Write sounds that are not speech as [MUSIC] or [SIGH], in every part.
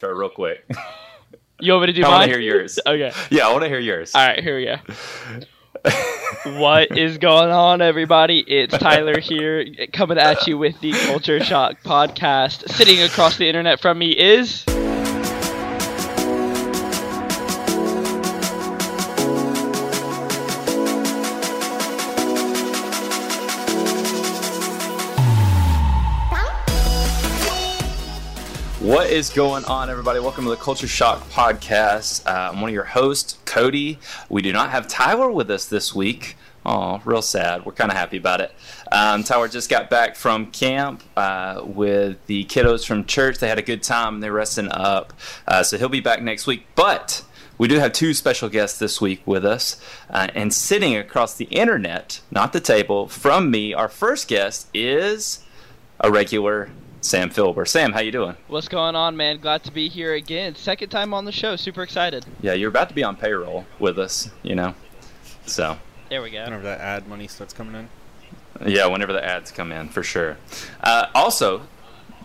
Try real quick. [LAUGHS] You want me to do mine? I want to hear yours. Okay. Yeah, I want to hear yours. All right, here we go. what is going on, everybody? It's Tyler here, coming at you with the Culture Shock podcast. Sitting across the internet from me is. What is going on, everybody? Welcome to the Culture Shock podcast. Uh, I'm one of your hosts, Cody. We do not have Tyler with us this week. Oh, real sad. We're kind of happy about it. Um, Tyler just got back from camp uh, with the kiddos from church. They had a good time. They're resting up. Uh, so he'll be back next week. But we do have two special guests this week with us. Uh, and sitting across the internet, not the table, from me, our first guest is a regular Sam Filber. Sam, how you doing? What's going on, man? Glad to be here again. Second time on the show. Super excited. Yeah, you're about to be on payroll with us, you know. So, There we go. Whenever that ad money starts coming in. yeah, whenever the ads come in, for sure. Uh, also,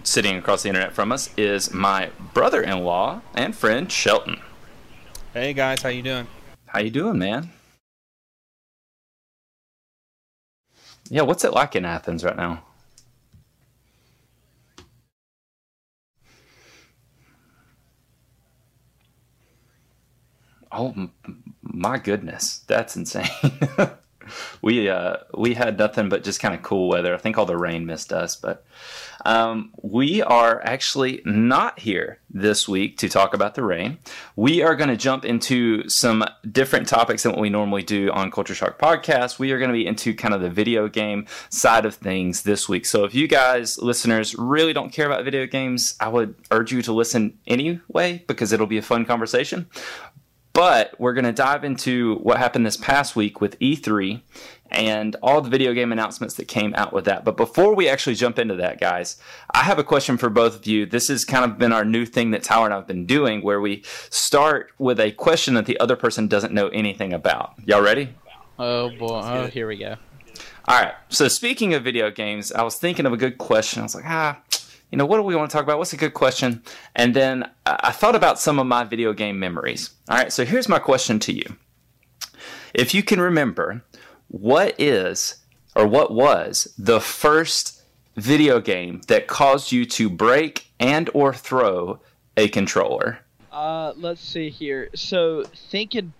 sitting across the internet from us is my brother-in-law and friend Shelton. Hey guys, how you doing? How you doing, man? Yeah, what's it like in Athens right now? Oh my goodness, that's insane. [LAUGHS] we uh we had nothing but just kind of cool weather. I think all the rain missed us, but um, we are actually not here this week to talk about the rain. We are going to jump into some different topics than what we normally do on Culture Shock Podcast. We are going to be into kind of the video game side of things this week. So if you guys, listeners, really don't care about video games, I would urge you to listen anyway because it'll be a fun conversation. But we're going to dive into what happened this past week with E3 and all the video game announcements that came out with that. But before we actually jump into that, guys, I have a question for both of you. This has kind of been our new thing that Tyler and I have been doing where we start with a question that the other person doesn't know anything about. Y'all ready? Oh boy. Oh, here we go. All right. So speaking of video games, I was thinking of a good question. I was like, ah, you know, what do we want to talk about? What's a good question? And then I thought about some of my video game memories. All right. So here's my question to you. If you can remember, what is or what was the first video game that caused you to break and or throw a controller? Uh, let's see here. So thinking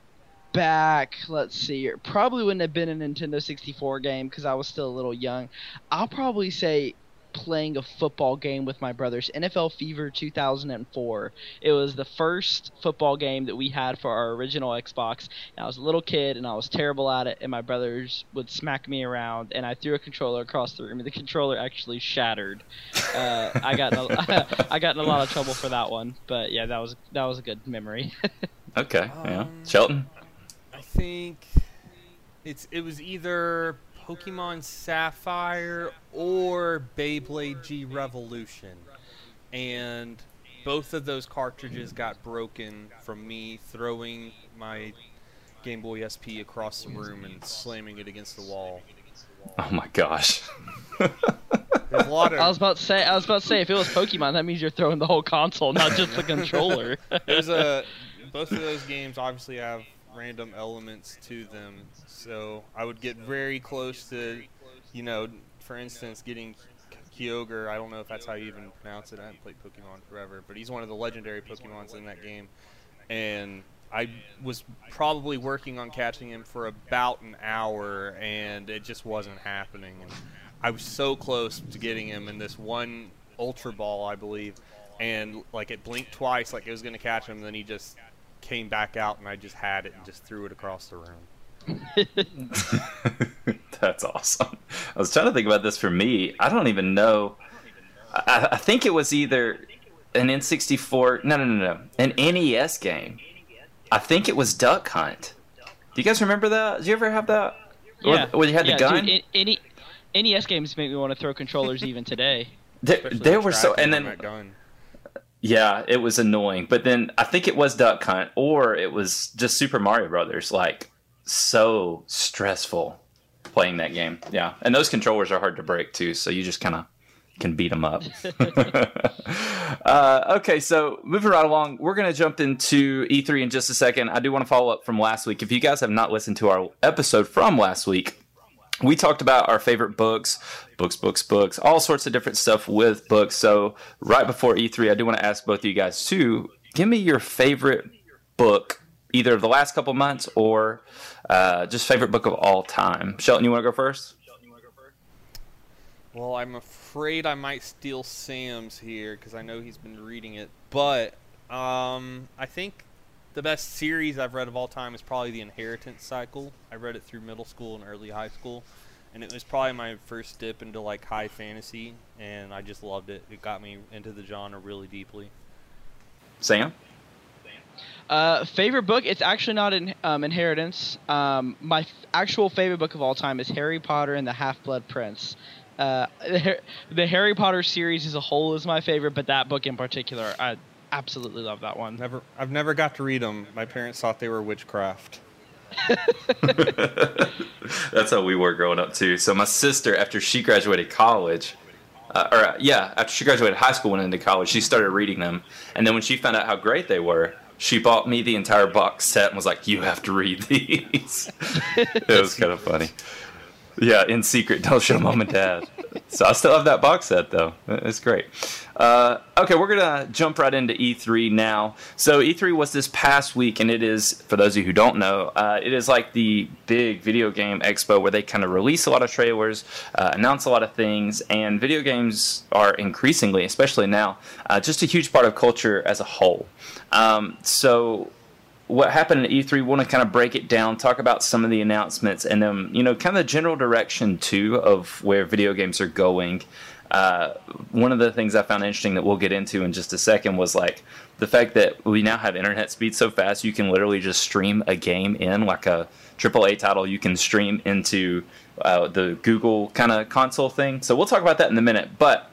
back, let's see here. Probably wouldn't have been a Nintendo 64 game because I was still a little young. I'll probably say playing a football game with my brothers. NFL Fever 2004. It was the first football game that we had for our original Xbox. And I was a little kid and I was terrible at it, and my brothers would smack me around, and I threw a controller across the room, and the controller actually shattered. Uh, I got in a, [LAUGHS] I got in a lot of trouble for that one, but yeah, that was that was a good memory. [LAUGHS] Okay. yeah. Um, Shelton? I think it's it was either Pokemon Sapphire or Beyblade G Revolution. And both of those cartridges got broken from me throwing my Game Boy SP across the room and slamming it against the wall. Oh my gosh. [LAUGHS] There's a lot I was about to say, I was about to say, if it was Pokemon, that means you're throwing the whole console, not just the [LAUGHS] controller. there's a [LAUGHS] both of those games obviously have random elements to them. So i would get very close to you know for instance getting kyogre i don't know if that's how you even pronounce it i haven't played pokemon forever but he's one of the legendary pokemons in that game. And i was probably working on catching him for about an hour and it just wasn't happening. And i was so close to getting him in this one ultra ball i believe. And like it blinked twice like it was going to catch him and then he just came back out and I just had it and just threw it across the room. [LAUGHS] That's awesome. I was trying to think about this for me. I don't even know. I, I think it was either an N64. No, no, no, no. An NES game. I think it was Duck Hunt. Do you guys remember that? Did you ever have that? Or- yeah, Where you had yeah, the gun? Dude, any NES games make me want to throw controllers even today. there there were so. And then, that gun. Yeah, it was annoying. But then I think it was Duck Hunt or it was just Super Mario Brothers. Like, so stressful playing that game. Yeah. And those controllers are hard to break too. So you just kind of can beat them up. [LAUGHS] Uh, okay, so moving right along, we're going to jump into E3 in just a second. I do want to follow up from last week. If you guys have not listened to our episode from last week, we talked about our favorite books, books, books, books, all sorts of different stuff with books. So right before E3, I do want to ask both of you guys to give me your favorite book, either of the last couple months or uh, just favorite book of all time. Shelton, you want to go first? Well, I'm afraid I might steal Sam's here because I know he's been reading it. But um, I think the best series I've read of all time is probably The Inheritance Cycle. I read it through middle school and early high school, and it was probably my first dip into like high fantasy, and I just loved it. It got me into the genre really deeply. Sam. Uh, favorite book? It's actually not in um, Inheritance. Um, my f- actual favorite book of all time is Harry Potter and the Half Blood Prince. Uh, the, [LAUGHS] the Harry Potter series as a whole is my favorite, but that book in particular, I absolutely love that one. Never, I've never got to read them. My parents thought they were witchcraft. [LAUGHS] That's how we were growing up too. So my sister, after she graduated college, uh, or uh, yeah, after she graduated high school, went into college, she started reading them, and then when she found out how great they were, she bought me the entire box set and was like, "You have to read these." [LAUGHS] it was kind of funny. Yeah, in secret, don't show mom and dad. So I still have that box set though. It's great. Uh, okay, we're gonna jump right into E3 now. So E3 was this past week, and it is for those of you who don't know, uh, it is like the big video game expo where they kind of release a lot of trailers, uh, announce a lot of things, and video games are increasingly, especially now, uh, just a huge part of culture as a whole. Um, so what happened at E3, we want to kind of break it down, talk about some of the announcements, and then, you know, kind of the general direction, too, of where video games are going. Uh, one of the things I found interesting that we'll get into in just a second was like the fact that we now have internet speed so fast you can literally just stream a game in like a AAA title you can stream into uh, the Google kind of console thing. So we'll talk about that in a minute. But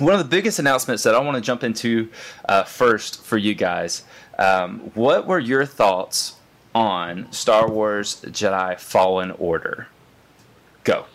one of the biggest announcements that I want to jump into uh, first for you guys um, what were your thoughts on Star Wars Jedi Fallen Order? Go.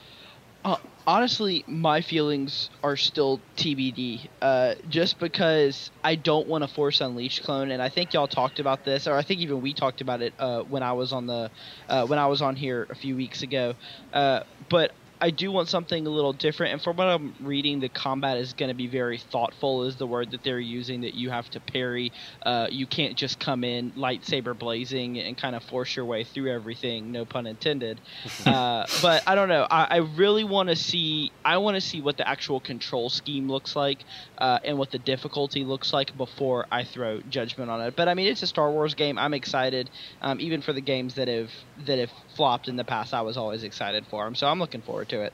Uh, honestly, my feelings are still TBD. Uh, just because I don't want a Force Unleashed clone, and I think y'all talked about this, or I think even we talked about it uh, when I was on the uh, when I was on here a few weeks ago. Uh, but I do want something a little different, and from what I'm reading, the combat is going to be very thoughtful. Is the word that they're using that you have to parry. Uh, you can't just come in lightsaber blazing and kind of force your way through everything. No pun intended. [LAUGHS] uh, but I don't know. I, I really want to see. I want to see what the actual control scheme looks like uh, and what the difficulty looks like before I throw judgment on it. But I mean, it's a Star Wars game. I'm excited. Um, even for the games that have that have flopped in the past, I was always excited for them. So I'm looking forward to it.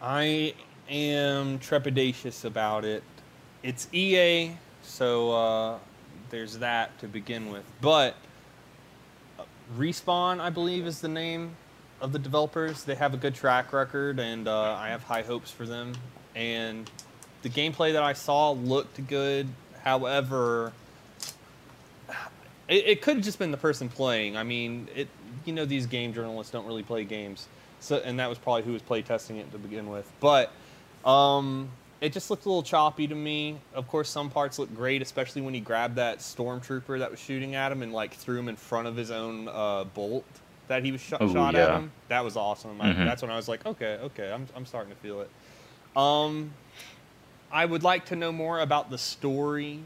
I am trepidatious about it. It's EA, so uh, there's that to begin with. But uh, Respawn, I believe, is the name of the developers. They have a good track record, and uh, I have high hopes for them. And the gameplay that I saw looked good. However, it, it could have just been the person playing. I mean, it. You know, these game journalists don't really play games. So, and that was probably who was play testing it to begin with. But um, it just looked a little choppy to me. Of course, some parts look great, especially when he grabbed that stormtrooper that was shooting at him and like threw him in front of his own uh, bolt that he was sh- Ooh, shot yeah. at him. That was awesome. I, Mhm. that's when I was like, okay, okay, I'm I'm starting to feel it. Um, I would like to know more about the story,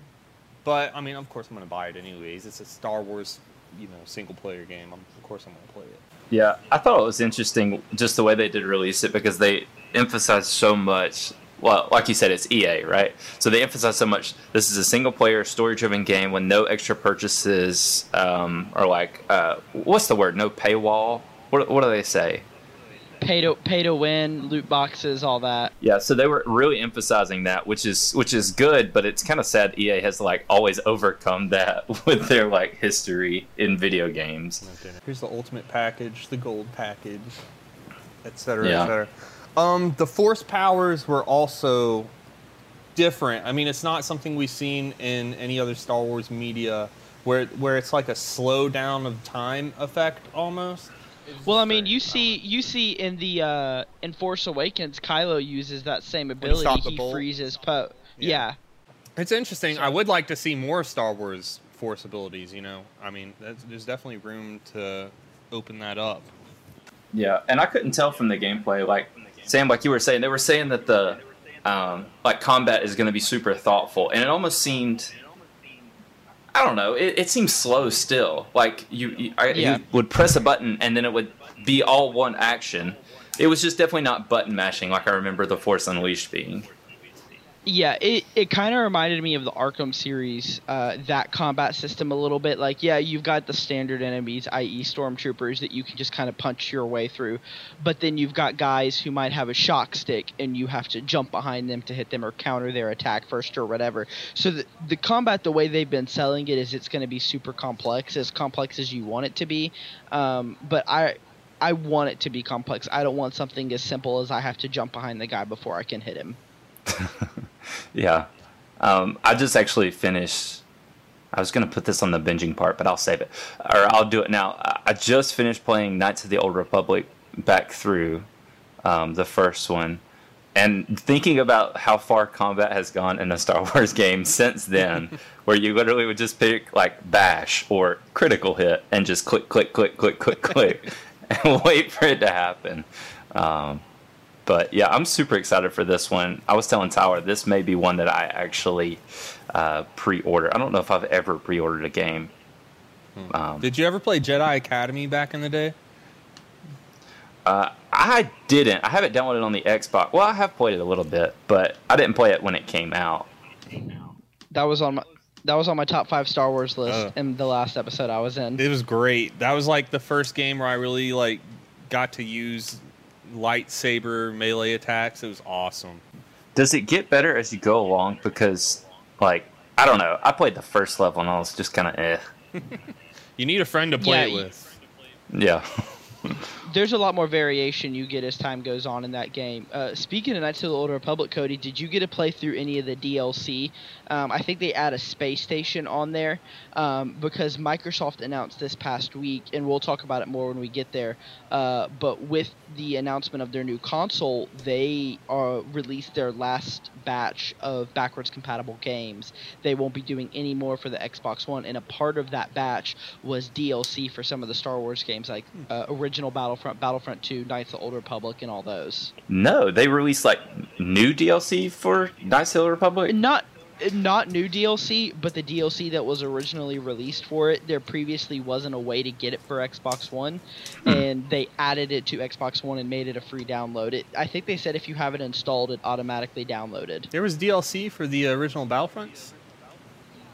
but I mean, of course, I'm going to buy it anyways. It's a Star Wars, you know, single player game. I'm, of course, I'm going to play it. Yeah, I thought it was interesting just the way they did release it because they emphasized so much. Well, like you said, it's EA, right? So they emphasize so much. This is a single player, story driven game with no extra purchases um, or like, uh, what's the word? No paywall? What, what do they say? Pay to pay to win, loot boxes, all that. Yeah, so they were really emphasizing that, which is which is good, but it's kind of sad EA has like always overcome that [LAUGHS] with their like history in video games. Here's the ultimate package, the gold package, etc., Yeah. etc. Um, the force powers were also different. I mean, it's not something we've seen in any other Star Wars media, where where it's like a slow down of time effect almost. Well, I mean, you see, you see in the uh, in Force Awakens, Kylo uses that same ability. stopped He bolt? freezes Poe. Yeah. Yeah. It's interesting. I would like to see more Star Wars Force abilities. You know, I mean, that's, there's definitely room to open that up. Yeah, and I couldn't tell from the gameplay. Like Sam, like you were saying, they were saying that the um, like combat is going to be super thoughtful, and it almost seemed. I don't know. It, it seems slow still. Like you, you, I, Yeah. you would press a button and then it would be all one action. It was just definitely not button mashing like I remember the Force Unleashed being. Yeah, it, it kind of reminded me of the Arkham series, uh, that combat system a little bit. Like, yeah, you've got the standard enemies, i.e., stormtroopers, that you can just kind of punch your way through. But then you've got guys who might have a shock stick, and you have to jump behind them to hit them or counter their attack first or whatever. So the, the combat, the way they've been selling it, is it's going to be super complex, as complex as you want it to be. Um, but I. I want it to be complex. I don't want something as simple as I have to jump behind the guy before I can hit him. [LAUGHS] Yeah. Um, I just actually finished. I was going to put this on the binging part, but I'll save it. Or I'll do it now. I- just finished playing Knights of the Old Republic back through um, the first one. And thinking about how far combat has gone in a Star [LAUGHS] Wars game since then, [LAUGHS] where you literally would just pick like bash or critical hit and just click, click, click, click, click, click, and wait for it to happen. Um, but yeah, I'm super excited for this one. I was telling Tyler this may be one that I actually uh, pre-order. I don't know if I've ever pre-ordered a game. Um, Did you ever play Jedi Academy back in the day? uh, I didn't. I have it downloaded on the Xbox. Well, I have played it a little bit, but I didn't play it when it came out. That was on my that was on my top five Star Wars list Oh. in the last episode I was in. It was great. That was like the first game where I really like got to use lightsaber melee attacks. It was awesome. Does it get better as you go along? Because, like, I don't know. I played the first level and I was just kind of eh. [LAUGHS] You need a friend to play Yeah, it you- with. Yeah. [LAUGHS] There's a lot more variation you get as time goes on in that game. Uh, speaking of Knights of the Old Republic, Cody, did you get to play through any of the DLC? Um, I think they add a space station on there um, because Microsoft announced this past week, and we'll talk about it more when we get there. Uh, but with the announcement of their new console, they uh, released their last batch of backwards compatible games. They won't be doing any more for the Xbox One, and a part of that batch was DLC for some of the Star Wars games, like uh, original Battlefront, Battlefront 2, Knights of the Old Republic, and all those. No, they released like new DLC for Knights of the Old Republic. Not not new DLC, but the DLC that was originally released for it. There previously wasn't a way to get it for Xbox One, hmm. and they added it to Xbox One and made it a free download. It, I think they said if you have it installed, it automatically downloaded. There was DLC for the original Battlefronts.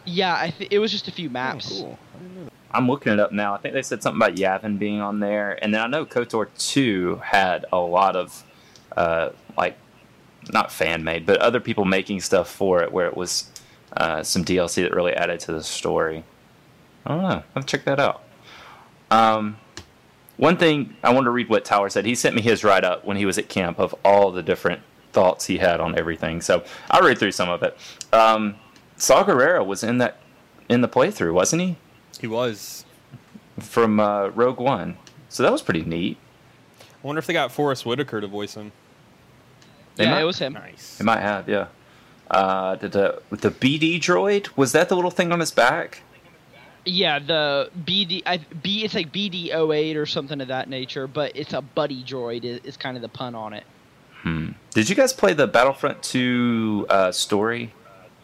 Yeah, I th- it was just a few maps. Oh, cool. I. I'm looking it up now. I think they said something about Yavin being on there, and then I know Kotor Two had a lot of uh, like not fan made, but other people making stuff for it, where it was uh, some DLC that really added to the story. I don't know. I'll check that out. Um, one thing I want to read what Tyler said. He sent me his write up when he was at camp of all the different thoughts he had on everything. So I'll read through some of it. Um, Saw was in that in the playthrough, wasn't he? He was. from uh, Rogue One. So that was pretty neat. I wonder if they got Forest Whitaker to voice him. They yeah, might- it was him. Nice. It might have, yeah. Uh, did the the BD droid was that the little thing on his back? Yeah, the BD, I, B, it's like BD08 or something of that nature, but it's a buddy droid. Is, is kind of the pun on it. Hmm. Did you guys play the Battlefront 2 uh, story?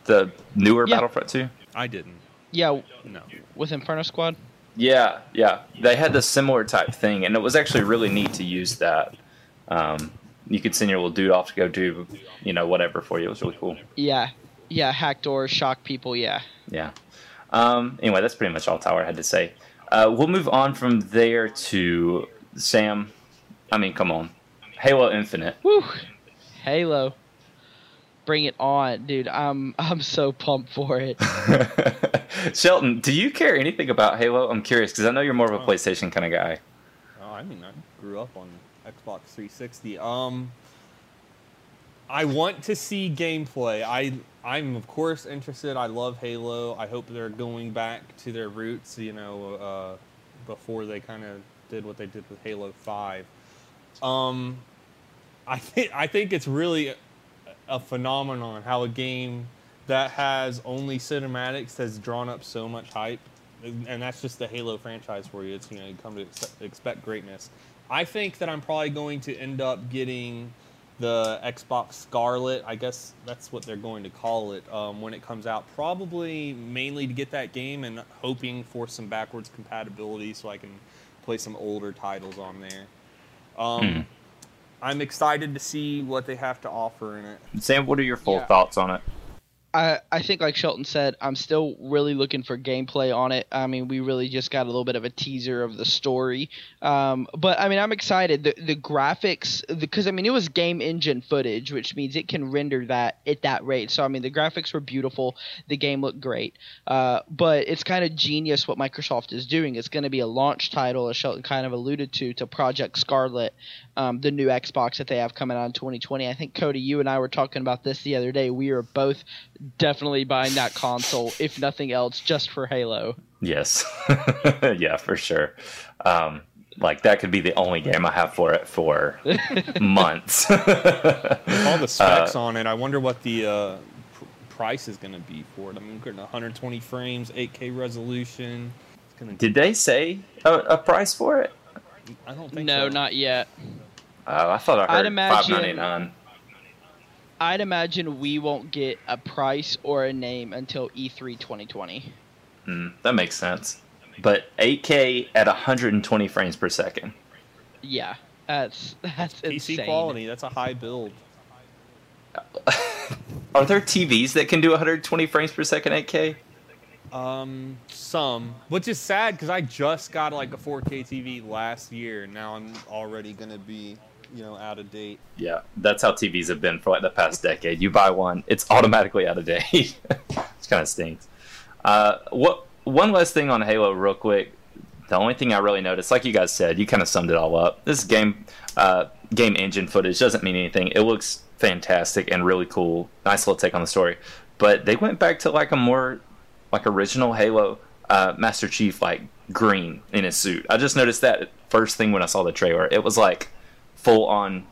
The newer Yeah. Battlefront 2? I didn't. Yeah, No. with Inferno Squad. Yeah, yeah. They had this similar type thing, and it was actually really neat to use that. Um, you could send your little dude off to go do, you know, whatever for you. It was really cool. Yeah, yeah, hack doors, shock people. Yeah. Yeah. Um, anyway, that's pretty much all Tyler had to say. Uh, we'll move on from there to Sam. I mean, come on, Halo Infinite. Woo! Halo. Bring it on, dude. I'm I'm so pumped for it. [LAUGHS] Shelton, do you care anything about Halo? I'm curious because I know you're more of a Oh. PlayStation kind of guy. Oh, I mean, I grew up on Xbox 360. Um, I want to see gameplay. I I'm of course interested. I love Halo. I hope they're going back to their roots. You know, uh, before they kind of did what they did with Halo Five. Um, I think I think it's really a, phenomenon how a game that has only cinematics has drawn up so much hype, and that's just the Halo franchise for you. It's you know you come to ex- expect greatness. I think that I'm probably going to end up getting the Xbox Scarlett. I guess that's what they're going to call it um, when it comes out. Probably mainly to get that game and hoping for some backwards compatibility so I can play some older titles on there. Um, Hmm. I'm excited to see what they have to offer in it. Sam, what are your full Yeah. thoughts on it? I, I think like Shelton said, I'm still really looking for gameplay on it. I mean, we really just got a little bit of a teaser of the story. Um, but I mean, I'm excited. The the graphics, because I mean, it was game engine footage, which means it can render that at that rate. So I mean, the graphics were beautiful. The game looked great. Uh, but it's kind of genius what Microsoft is doing. It's going to be a launch title, as Shelton kind of alluded to, to Project Scarlett, um, the new Xbox that they have coming out in 2020. I think Cody, you and I were talking about this the other day. We are both definitely buying that console, if nothing else, just for Halo. Yes. [LAUGHS] yeah, for sure. Um, like that could be the only game I have for it for [LAUGHS] months. With all the [LAUGHS] specs Uh, on it, I wonder what the uh, pr- price is going to be for it. I mean, getting 120 frames, 8K resolution. It's gonna, Did they say a, a price for it? I don't think No, so. not yet. Oh, I thought I I'd heard imagine- five ninety nine. I'd imagine we won't get a price or a name until E E3 2020. Mm, that makes sense. But 8K at 120 frames per second. Yeah, that's that's PC insane. quality. That's a high build. [LAUGHS] Are there TVs that can do 120 frames per second 8K? Um, some, which is sad because I just got like a 4K TV last year. Now I'm already gonna be, you know, out of date. Yeah, that's how TVs have been for like the past decade. You buy one, it's automatically out of date. [LAUGHS] it kind of stinks. Uh, what one last thing on Halo, real quick. The only thing I really noticed, like you guys said, you kind of summed it all up. This game, uh, game engine footage doesn't mean anything. It looks fantastic and really cool. Nice little take on the story. But they went back to like a more like original Halo uh, Master Chief, like green in his suit. I just noticed that first thing when I saw the trailer. It was like full on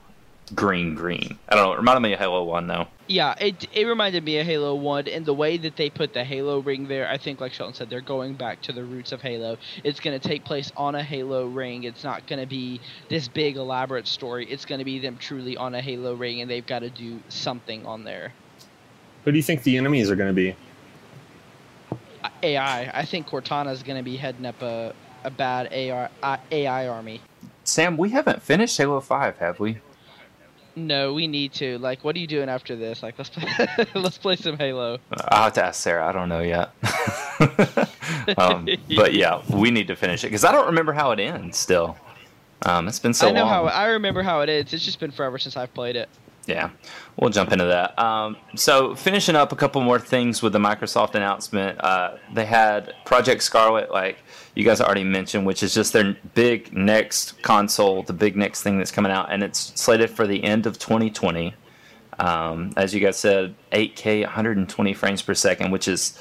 green, green. I don't know. It reminded me of Halo One though. Yeah, it it reminded me of Halo One, and the way that they put the Halo ring there, I think, like Shelton said, they're going back to the roots of Halo. It's going to take place on a Halo ring. It's not going to be this big elaborate story. It's going to be them truly on a Halo ring, and they've got to do something on there. Who do you think the enemies are gonna be? Uh, AI, I think Cortana is going to be heading up a a bad AI uh, AI army. Sam, we haven't finished Halo Five, have we? No, we need to. Like, what are you doing after this? Like, let's play, [LAUGHS] let's play some Halo. I'll have to ask Sarah. I don't know yet. [LAUGHS] um, but yeah, we need to finish it because I don't remember how it ends. Still, um, it's been so I know long. how I remember how it is. It's just been forever since I've played it. Yeah, we'll jump into that. Um, so, finishing up a couple more things with the Microsoft announcement, uh, they had Project Scarlett, like you guys already mentioned, which is just their big next console, the big next thing that's coming out, and it's slated for the end of 2020. Um, as you guys said, 8K, 120 frames per second, which is,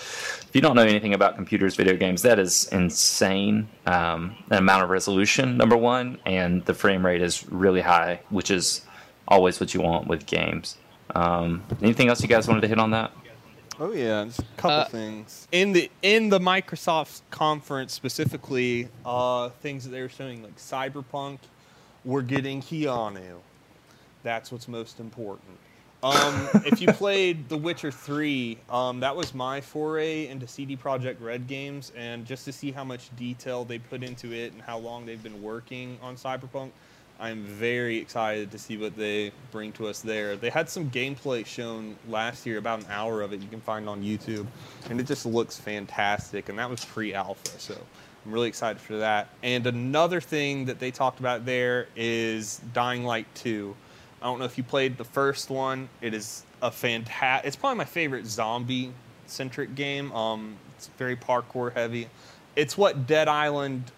if you don't know anything about computers, video games, that is insane. Um, the amount of resolution, number one, and the frame rate is really high, which is always what you want with games. Um, anything else you guys wanted to hit on that? Oh yeah, just a couple Uh, things in the in the Microsoft conference specifically. Uh, things that they were showing like Cyberpunk, we're getting Keanu. That's what's most important. Um, if you [LAUGHS] played The Witcher 3, um, that was my foray into CD Projekt Red games, and just to see how much detail they put into it and how long they've been working on Cyberpunk, I'm very excited to see what they bring to us there. They had some gameplay shown last year, about an hour of it you can find on YouTube, and it just looks fantastic, and that was pre-alpha, so I'm really excited for that. And another thing that they talked about there is Dying Light 2. I don't know if you played the first one. It is a fantastic. It's probably my favorite zombie-centric game. Um, it's very parkour heavy. It's what Dead Island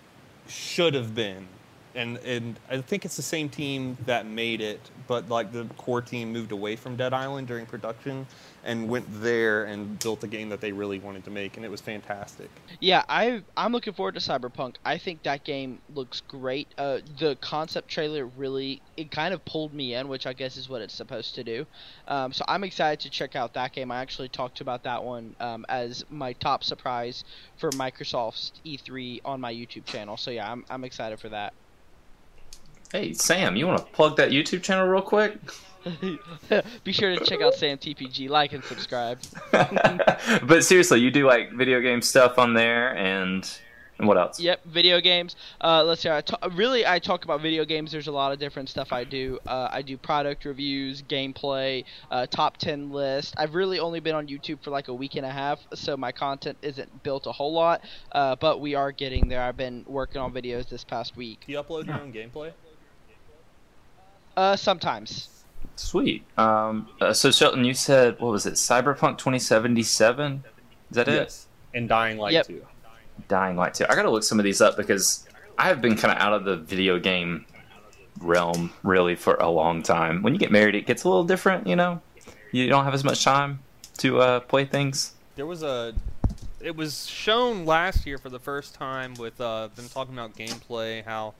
should have been and and I think it's the same team that made it, but like the core team moved away from Dead Island during production and went there and built a game that they really wanted to make, and it was fantastic. Yeah, I I'm looking forward to Cyberpunk. I think that game looks great. Uh, the concept trailer really it kind of pulled me in, which I guess is what it's supposed to do. Um, so I'm excited to check out that game. I actually talked about that one um, as my top surprise for Microsoft's E3 on my YouTube channel. So yeah, I'm I'm excited for that. Hey Sam, you want to plug that YouTube channel real quick? [LAUGHS] Be sure to check out Sam TPG, like and subscribe. [LAUGHS] but seriously, you do like video game stuff on there, and and what else? Yep, video games. Uh, let's see. I t- really, I talk about video games. There's a lot of different stuff I do. Uh, I do product reviews, gameplay, uh, top ten list. I've really only been on YouTube for like a week and a half, so my content isn't built a whole lot. Uh, but we are getting there. I've been working on videos this past week. Do you upload your own gameplay? Uh, sometimes. Sweet. Um, uh, so Shelton, you said what was it? Cyberpunk 2077. Is that it? Yes. And Dying Light Yep. 2. Dying Light 2. I gotta look some of these up because I have been kind of out of the video game realm really for a long time. When you get married, it gets a little different. You know, you don't have as much time to uh, play things. There was a. It was shown last year for the first time with uh, them talking about gameplay, how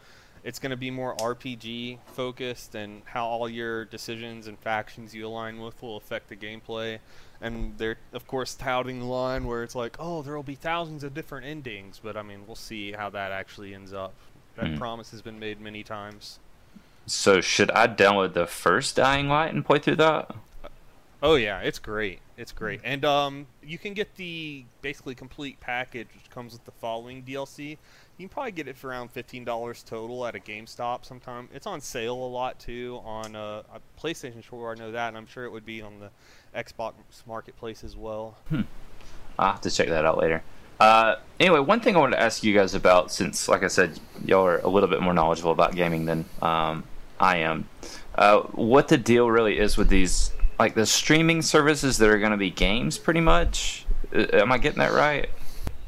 it's going to be more RPG focused, and how all your decisions and factions you align with will affect the gameplay. And they're, of course, touting the line where it's like, oh, there will be thousands of different endings, but I mean, we'll see how that actually ends up. That Hmm. promise has been made many times. So should I download the first Dying Light and play through that? Oh yeah, it's great. It's great, and um, you can get the basically complete package, which comes with the following DLC. You can probably get it for around fifteen dollars total at a GameStop sometime. It's on sale a lot too on uh, a PlayStation Store. I know that, and I'm sure it would be on the Xbox Marketplace as well. Hmm. I'll have to check that out later. Uh, anyway, one thing I wanted to ask you guys about, since, like I said, y'all are a little bit more knowledgeable about gaming than um, I am, uh, what the deal really is with these, like the streaming services that are going to be games, pretty much. Uh, Am I getting that right?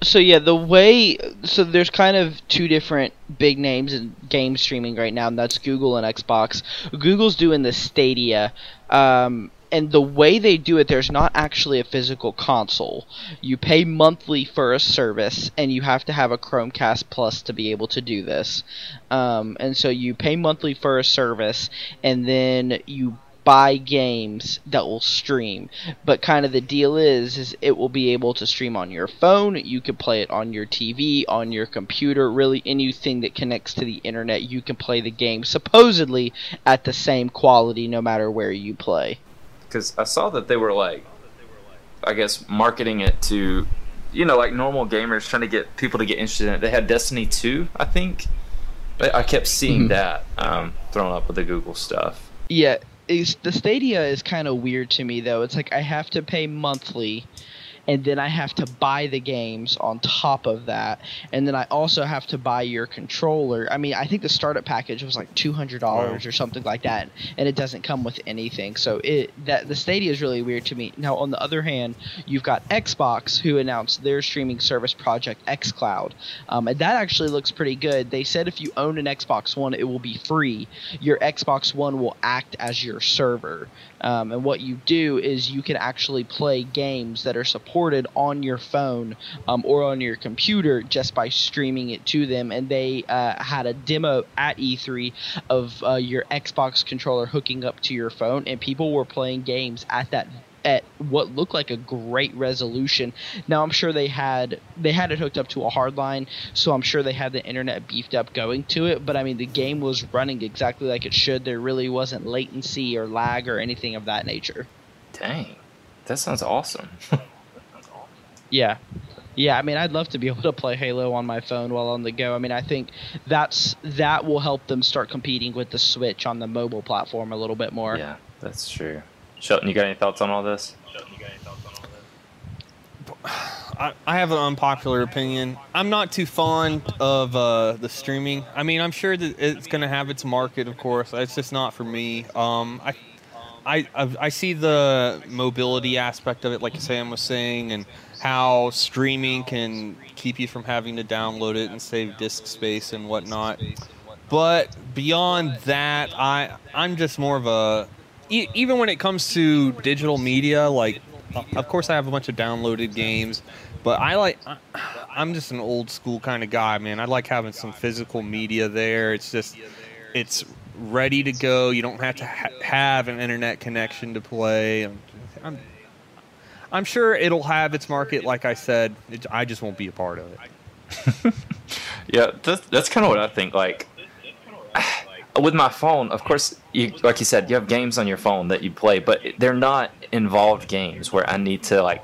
So yeah, the way so there's kind of two different big names in game streaming right now, and that's Google and Xbox. Google's doing the Stadia, um, and the way they do it, there's not actually a physical console. You pay monthly for a service, and you have to have a Chromecast Plus to be able to do this. Um, and so you pay monthly for a service, and then you buy games that will stream but kind of the deal is is it will be able to stream on your phone you can play it on your tv on your computer really anything that connects to the internet you can play the game supposedly at the same quality no matter where you play Because I saw that they were like, I guess, marketing it to, you know, like normal gamers trying to get people to get interested in it. They had Destiny 2, I think. I kept seeing Mhm. that um, thrown up with the Google stuff. yeah the stadia is kind of weird to me though. It's like i have to pay monthly and then I have to buy the games on top of that, and then I also have to buy your controller. I mean, I think the startup package was like two hundred dollars Wow. or something like that, and it doesn't come with anything. So it that the Stadia is really weird to me. Now, on the other hand, you've got Xbox who announced their streaming service project XCloud, um, and that actually looks pretty good. They said if you own an Xbox One, it will be free. Your Xbox One will act as your server. Um, and what you do is you can actually play games that are supported on your phone um, or on your computer just by streaming it to them. And they uh, had a demo at E3 of uh, your Xbox controller hooking up to your phone, and people were playing games at that at what looked like a great resolution. Now I'm sure they had they had it hooked up to a hard line, so I'm sure they had the internet beefed up going to it. But I mean, the game was running exactly like it should. There really wasn't latency or lag or anything of that nature. Dang, that sounds awesome. [LAUGHS] Yeah. Yeah, I mean, I'd love to be able to play Halo on my phone while on the go. I mean, I think that's that will help them start competing with the Switch on the mobile platform a little bit more. yeah, that's true. Shelton, you got any thoughts on all this? I, I have an unpopular opinion. I'm not too fond of uh, the streaming. I mean, I'm sure that it's going to have its market, of course. It's just not for me. Um, I, I, I see the mobility aspect of it, like Sam was saying, and how streaming can keep you from having to download it and save disk space and whatnot. but beyond that, I I'm just more of a e- even when it comes to digital media, like of course I have a bunch of downloaded games, but I like I, I'm just an old school kind of guy, man. I like having some physical media there. It's just it's ready to go. You don't have to ha- have an internet connection to play. I'm, I'm I'm sure it'll have its market. Like I said, it, I just won't be a part of it. [LAUGHS] Yeah, that's, that's kind of what I think. Like, with my phone, of course, you like you said, you have games on your phone that you play, but they're not involved games where I need to like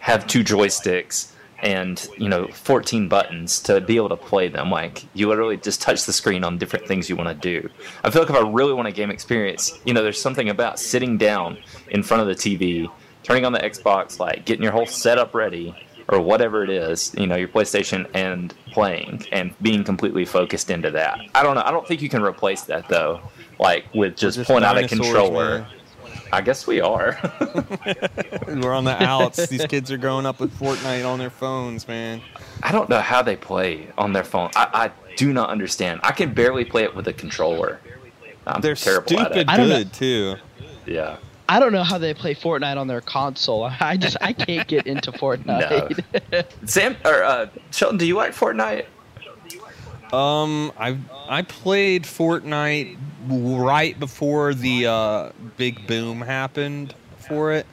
have two joysticks and you know 14 buttons to be able to play them. Like, you literally just touch the screen on different things you want to do. I feel like if I really want a game experience, you know, there's something about sitting down in front of the TV, turning on the Xbox, like getting your whole setup ready or whatever it is, you know, your PlayStation and playing and being completely focused into that. I don't know. I don't think you can replace that though, like with just, just pulling out a controller. man. I guess we are. [LAUGHS] We're on the outs. These kids are growing up with Fortnite on their phones, man. I don't know how they play on their phone. I, I do not understand. I can barely play it with a controller. I'm They're terrible at stupid it. I don't know- good too. Yeah. I don't know how they play Fortnite on their console. [LAUGHS] I just I can't get into [LAUGHS] Fortnite. [LAUGHS] Sam or uh, Shelton, do you like Fortnite? Um, I I played Fortnite right before the uh, big boom happened for it.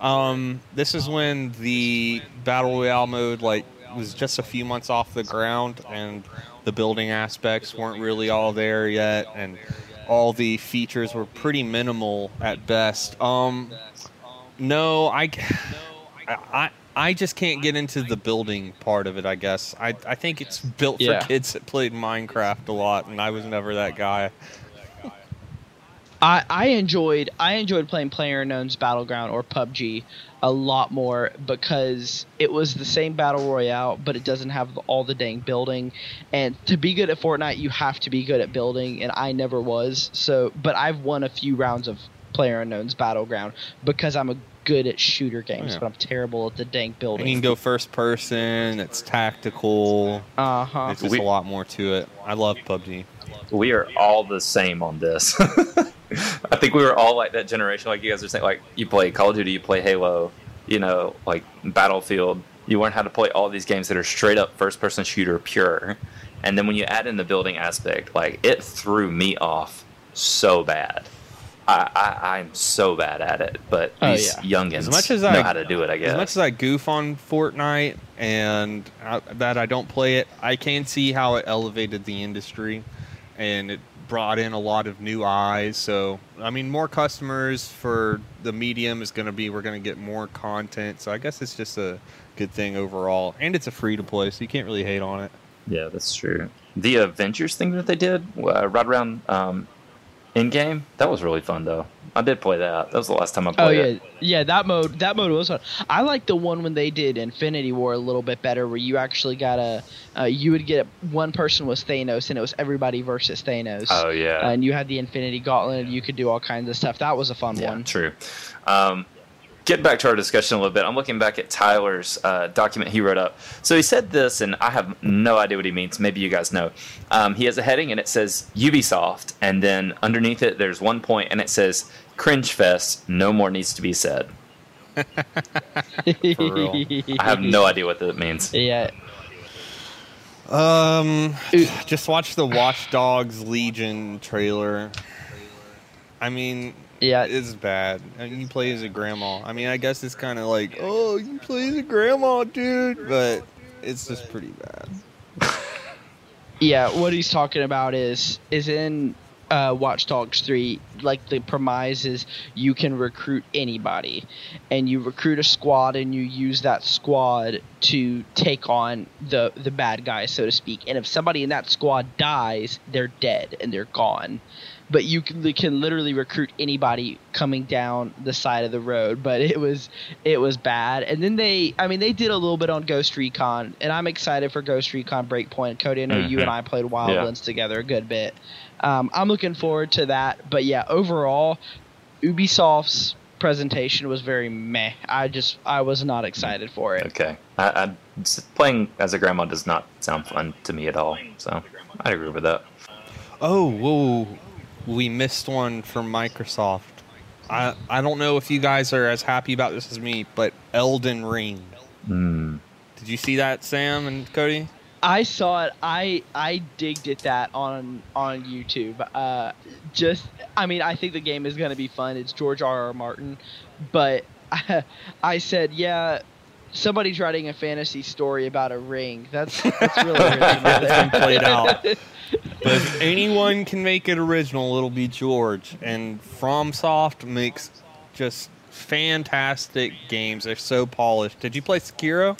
Um, this is when the battle royale mode like was just a few months off the ground, and the building aspects weren't really all there yet, and all the features were pretty minimal at best. Um, no, I, I, I just can't get into the building part of it. I guess I, I think it's built Yeah. for kids that played Minecraft a lot, and I was never that guy. I, I enjoyed I enjoyed playing PlayerUnknown's Battleground or PUBG a lot more because it was the same battle royale, but it doesn't have all the dang building. And to be good at Fortnite, you have to be good at building, and I never was. So, but I've won a few rounds of PlayerUnknown's Battleground because I'm a good at shooter games, Yeah. but I'm terrible at the dang building. you can go first person. It's tactical. uh huh. It's just We- a lot more to it. I love PUBG. We are all the same on this. [LAUGHS] I think we were all like that generation, like you guys are saying. Like you play Call of Duty, you play Halo, you know, like Battlefield. You learn how to play all these games that are straight up first person shooter, pure. And then when you add in the building aspect, like it threw me off so bad. I, I I'm so bad at it, but Oh, these yeah. youngins As much as know I- how to do it. I guess. As much as I goof on Fortnite and I, that I don't play it, I can see how it elevated the industry and it brought in a lot of new eyes. So, I mean, more customers for the medium is going to be we're going to get more content. So, I guess it's just a good thing overall. And it's a free to play, so you can't really hate on it. Yeah, that's true. The Avengers thing that they did, uh, right around um, in game, that was really fun though. I did play that. That was the last time I played. Oh yeah, it. yeah. That mode, that mode was fun. I like the one when they did Infinity War a little bit better, where you actually got a, uh, you would get one person was Thanos, and it was everybody versus Thanos. Oh yeah, and you had the Infinity Gauntlet, and you could do all kinds of stuff. That was a fun yeah, one. true. Um, get back to our discussion a little bit. I'm looking back at Tyler's uh, document he wrote up. So he said this, and I have no idea what he means. Maybe you guys know. Um, he has a heading, and it says Ubisoft, and then underneath it, there's one point, and it says Cringe Fest. No more needs to be said. [LAUGHS] real. I have no idea what that means. Yeah, Um, just watch the Watch Dogs Legion trailer. I mean, yeah. it's bad. I mean, you play as a grandma. I mean, I guess it's kind of like, oh, you play as a grandma, dude, but it's just pretty bad. [LAUGHS] Yeah, what he's talking about is is in uh, Watch Dogs three. Like the premise is you can recruit anybody, and you recruit a squad, and you use that squad to take on the the bad guy, so to speak. And if somebody in that squad dies, they're dead and they're gone. But you can, you can literally recruit anybody coming down the side of the road. But it was it was bad. And then they, I mean, they did a little bit on Ghost Recon, and I'm excited for Ghost Recon Breakpoint. Cody, I know you Mhm. and I played Wildlands Yeah. together a good bit. Um, I'm looking forward to that. But yeah, overall, Ubisoft's presentation was very meh. I just I was not excited for it. Okay. I, I, s- playing as a grandma does not sound fun to me at all. So I agree with that. Oh, whoa. We missed one from Microsoft. I I don't know if you guys are as happy about this as me, but Elden Ring. Hmm. Did you see that, Sam and Cody? I saw it. I I digged at that on on YouTube. Uh, just I mean I think the game is gonna be fun. It's George R. R. Martin, but I, [LAUGHS] I said yeah. Somebody's writing a fantasy story about a ring. That's [LAUGHS] that's really. That's been played out. [LAUGHS] But if anyone can make it original, it'll be George. And FromSoft makes just fantastic games. They're so polished. Did you play Sekiro?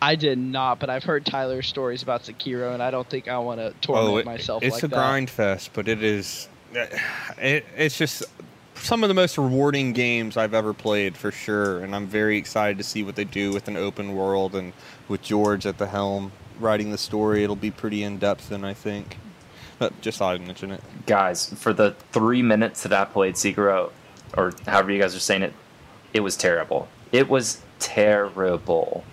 I did not, but I've heard Tyler's stories about Sekiro, and I don't think I want to torment Oh, it- myself it's like a that. grind fest, but it is. It, it's just some of the most rewarding games I've ever played for sure, and I'm very excited to see what they do with an open world and with George at the helm writing the story. It'll be pretty in depth, and I think. But just thought I'd mention it. Guys, for the three minutes that I played Sekiro, or however you guys are saying it, it was terrible. It was terrible.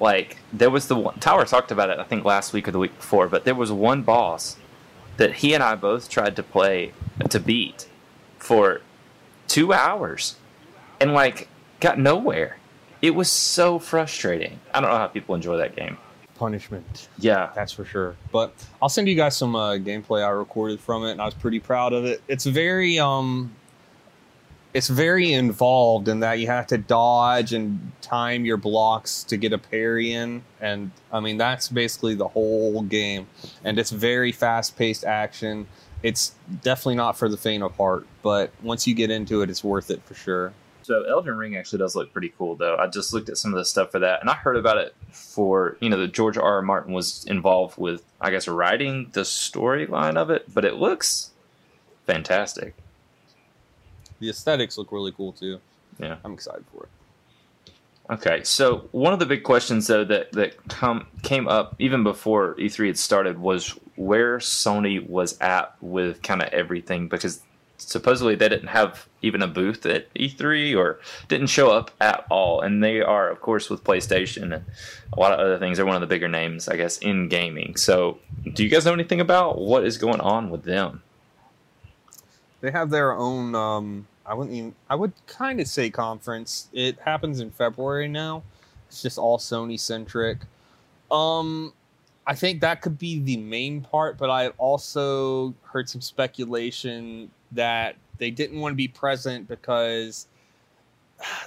Like there was the one Tyler talked about it I think last week or the week before, but there was one boss that he and I both tried to play to beat for two hours and like got nowhere. It was so frustrating. I don't know how people enjoy that game. Punishment. Yeah. That's for sure. But I'll send you guys some uh, gameplay I recorded from it, and I was pretty proud of it. It's very um, it's very involved in that you have to dodge and time your blocks to get a parry in, and I mean that's basically the whole game. And it's very fast paced action. It's definitely not for the faint of heart, but once you get into it, it's worth it for sure. So Elden Ring actually does look pretty cool, though. I just looked at some of the stuff for that, and I heard about it for you know that George R. R. Martin was involved with, I guess, writing the storyline of it. But it looks fantastic. The aesthetics look really cool too. Yeah. I'm excited for it. Okay, so one of the big questions though that that come came up even before E3 had started was where Sony was at with kind of everything because supposedly they didn't have even a booth at E3 or didn't show up at all, and they are of course with PlayStation and a lot of other things. They're one of the bigger names, I guess, in gaming. So, do you guys know anything about what is going on with them? They have their own. Um, I wouldn't even. I would kind of say conference. It happens in February now. It's just all Sony centric. Um, I think that could be the main part, but I also heard some speculation that they didn't want to be present because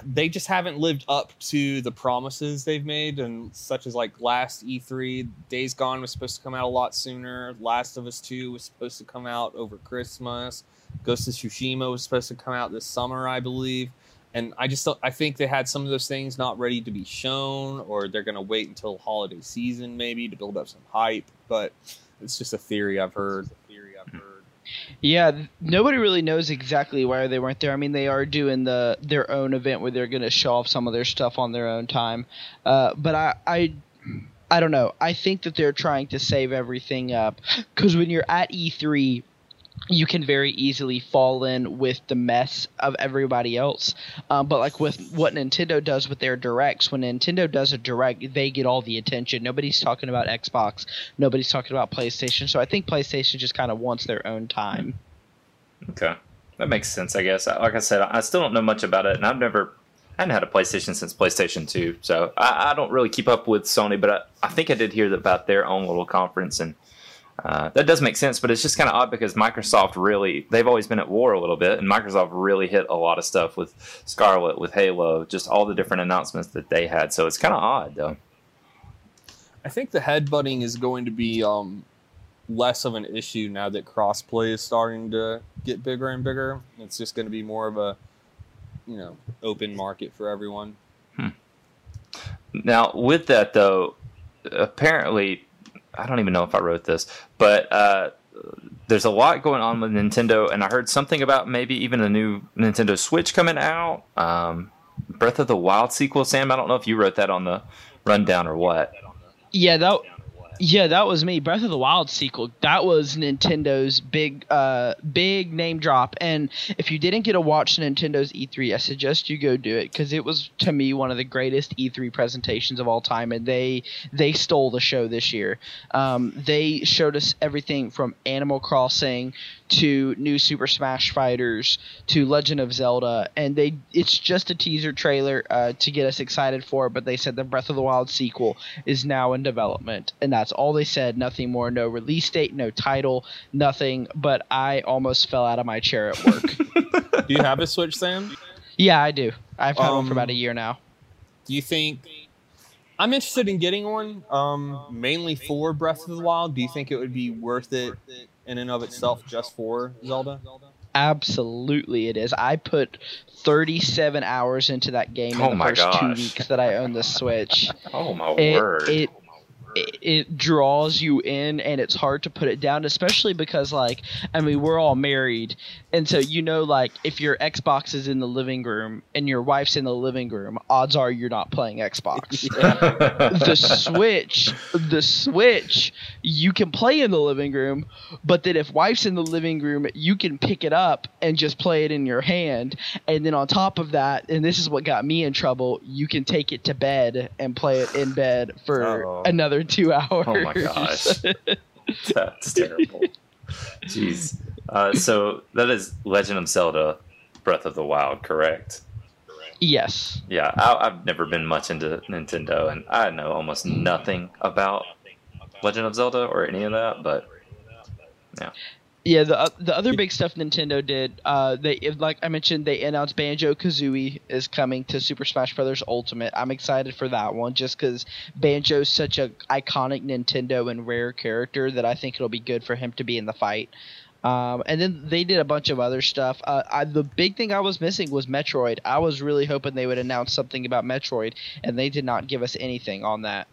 they just haven't lived up to the promises they've made and such as like last E3 Days Gone was supposed to come out a lot sooner Last of Us 2 was supposed to come out over Christmas Ghost of Tsushima was supposed to come out this summer I believe and I just I think they had some of those things not ready to be shown or they're going to wait until holiday season maybe to build up some hype but it's just a theory I've heard theory I've heard Yeah, nobody really knows exactly why they weren't there. I mean, they are doing the their own event where they're going to show off some of their stuff on their own time. Uh, but I, I, I don't know. I think that they're trying to save everything up because when you're at E3, you can very easily fall in with the mess of everybody else. Um, but like with what Nintendo does with their directs, when Nintendo does a direct, they get all the attention. Nobody's talking about Xbox. Nobody's talking about PlayStation. So I think PlayStation just kind of wants their own time. Okay, that makes sense. I guess. Like I said, I still don't know much about it, and I've never. I hadn't had a PlayStation since PlayStation 2, so I, I don't really keep up with Sony, but I, I think I did hear about their own little conference, and uh, that does make sense. But it's just kind of odd because Microsoft really, they've always been at war a little bit, and Microsoft really hit a lot of stuff with Scarlett, with Halo, just all the different announcements that they had. So it's kind of odd, though. I think the headbutting is going to be um, less of an issue now that crossplay is starting to get bigger and bigger. It's just going to be more of a, you know, open market for everyone. Now, with that though, apparently, I don't even know if I wrote this, but uh, there's a lot going on with Nintendo, and I heard something about maybe even a new Nintendo Switch coming out. Um, Breath of the Wild sequel, Sam. I don't know if you wrote that on the rundown or what. Yeah, that Yeah, that was me. Breath of the Wild sequel. That was Nintendo's big, uh, big name drop. And if you didn't get to watch Nintendo's E3, I suggest you go do it because it was to me one of the greatest E3 presentations of all time. And they they stole the show this year. Um, they showed us everything from Animal Crossing to new Super Smash Fighters to Legend of Zelda, and they it's just a teaser trailer uh, to get us excited for. it, But they said the Breath of the Wild sequel is now in development, and that's all they said. Nothing more. No release date. No title. Nothing. But I almost fell out of my chair at work. [LAUGHS] Do you have a Switch, Sam? yeah, I do. I've had one for Um, about a year now. Do you think I'm interested in getting one? Um, mainly for Breath of the Wild. Do you think it would be worth it in and of itself just for Zelda? Absolutely, it is. I put 37 hours into that game Oh in the my first two weeks that I owned the Switch. [LAUGHS] Oh my it, word! It, it it draws you in and it's hard to put it down especially because like i mean we're all married. And so you know like if your xbox is in the living room and your wife's in the living room odds are you're not playing xbox. [LAUGHS] The switch the switch you can play in the living room but then if wife's in the living room you can pick it up and just play it in your hand. And then on top of that and this is what got me in trouble you can take it to bed and play it in bed for Uh-oh. another two [LAUGHS] hours Oh my gosh. [LAUGHS] That's terrible. Jeez. Uh, so that is Legend of Zelda: Breath of the Wild, correct? yes Yeah, I, I've never been much into Nintendo, and I know almost nothing about Legend of Zelda or any of that. But Yeah, the uh, the other big stuff Nintendo did, uh, they like I mentioned, they announced Banjo Kazooie is coming to Super Smash Bros. Ultimate. I'm excited for that one just because Banjo's such a iconic Nintendo and rare character that I think it'll be good for him to be in the fight. Um, and then they did a bunch of other stuff. Uh, I, the big thing I was missing was Metroid. I was really hoping they would announce something about Metroid, and they did not give us anything on that.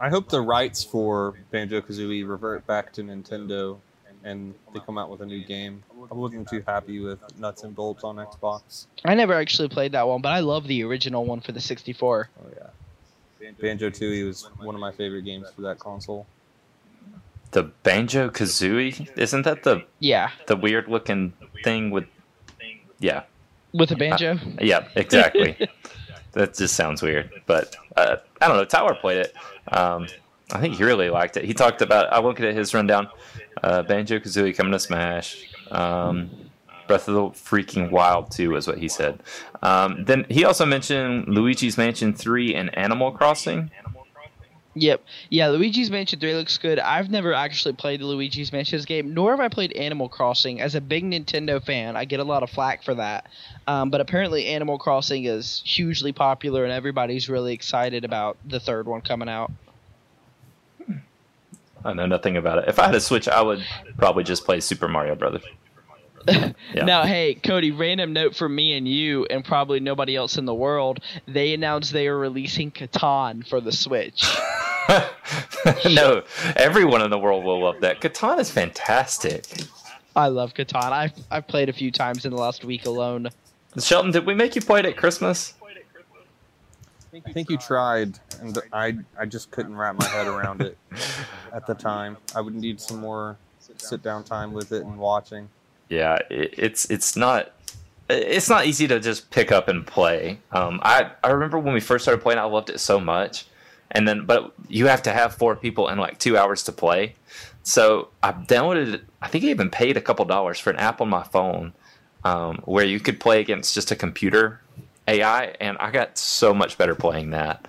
I hope the rights for Banjo Kazooie revert back to Nintendo and they come out with a new game. I wasn't too happy with Nuts and Bolts on Xbox. I never actually played that one, but I love the original one for the 64. Oh yeah. Banjo Tooie was one of my favorite games for that console. the Banjo Kazooie isn't that the Yeah, the weird looking thing with? Yeah, with a banjo. Uh, yeah, exactly. [LAUGHS] that just sounds weird, but uh, I don't know. Tyler played it. Um, I think he really liked it. He talked about. I looked at his rundown. Uh, Banjo Kazooie coming to Smash. Um, Breath of the freaking Wild 2 is what he said. Um, then he also mentioned Luigi's Mansion 3 and Animal Crossing. Yep. Yeah, Luigi's Mansion 3 looks good. I've never actually played the Luigi's Mansion game, nor have I played Animal Crossing. As a big Nintendo fan, I get a lot of flack for that. Um, but apparently, Animal Crossing is hugely popular, and everybody's really excited about the third one coming out. I know nothing about it. If I had a Switch, I would probably just play Super Mario Brothers. [LAUGHS] Yeah. Now, hey, Cody, random note for me and you, and probably nobody else in the world. They announced they are releasing Catan for the Switch. [LAUGHS] [LAUGHS] no, everyone in the world will love that. Catan is fantastic. I love Katana. I've, I've played a few times in the last week alone. Shelton, did we make you play it at Christmas? I think you tried, and I I just couldn't wrap my head around it [LAUGHS] at the time. I would need some more sit down time with it and watching. Yeah, it, it's it's not it's not easy to just pick up and play. Um, I I remember when we first started playing, I loved it so much, and then but you have to have four people in like two hours to play. So I downloaded. it- I think I even paid a couple dollars for an app on my phone um, where you could play against just a computer AI, and I got so much better playing that.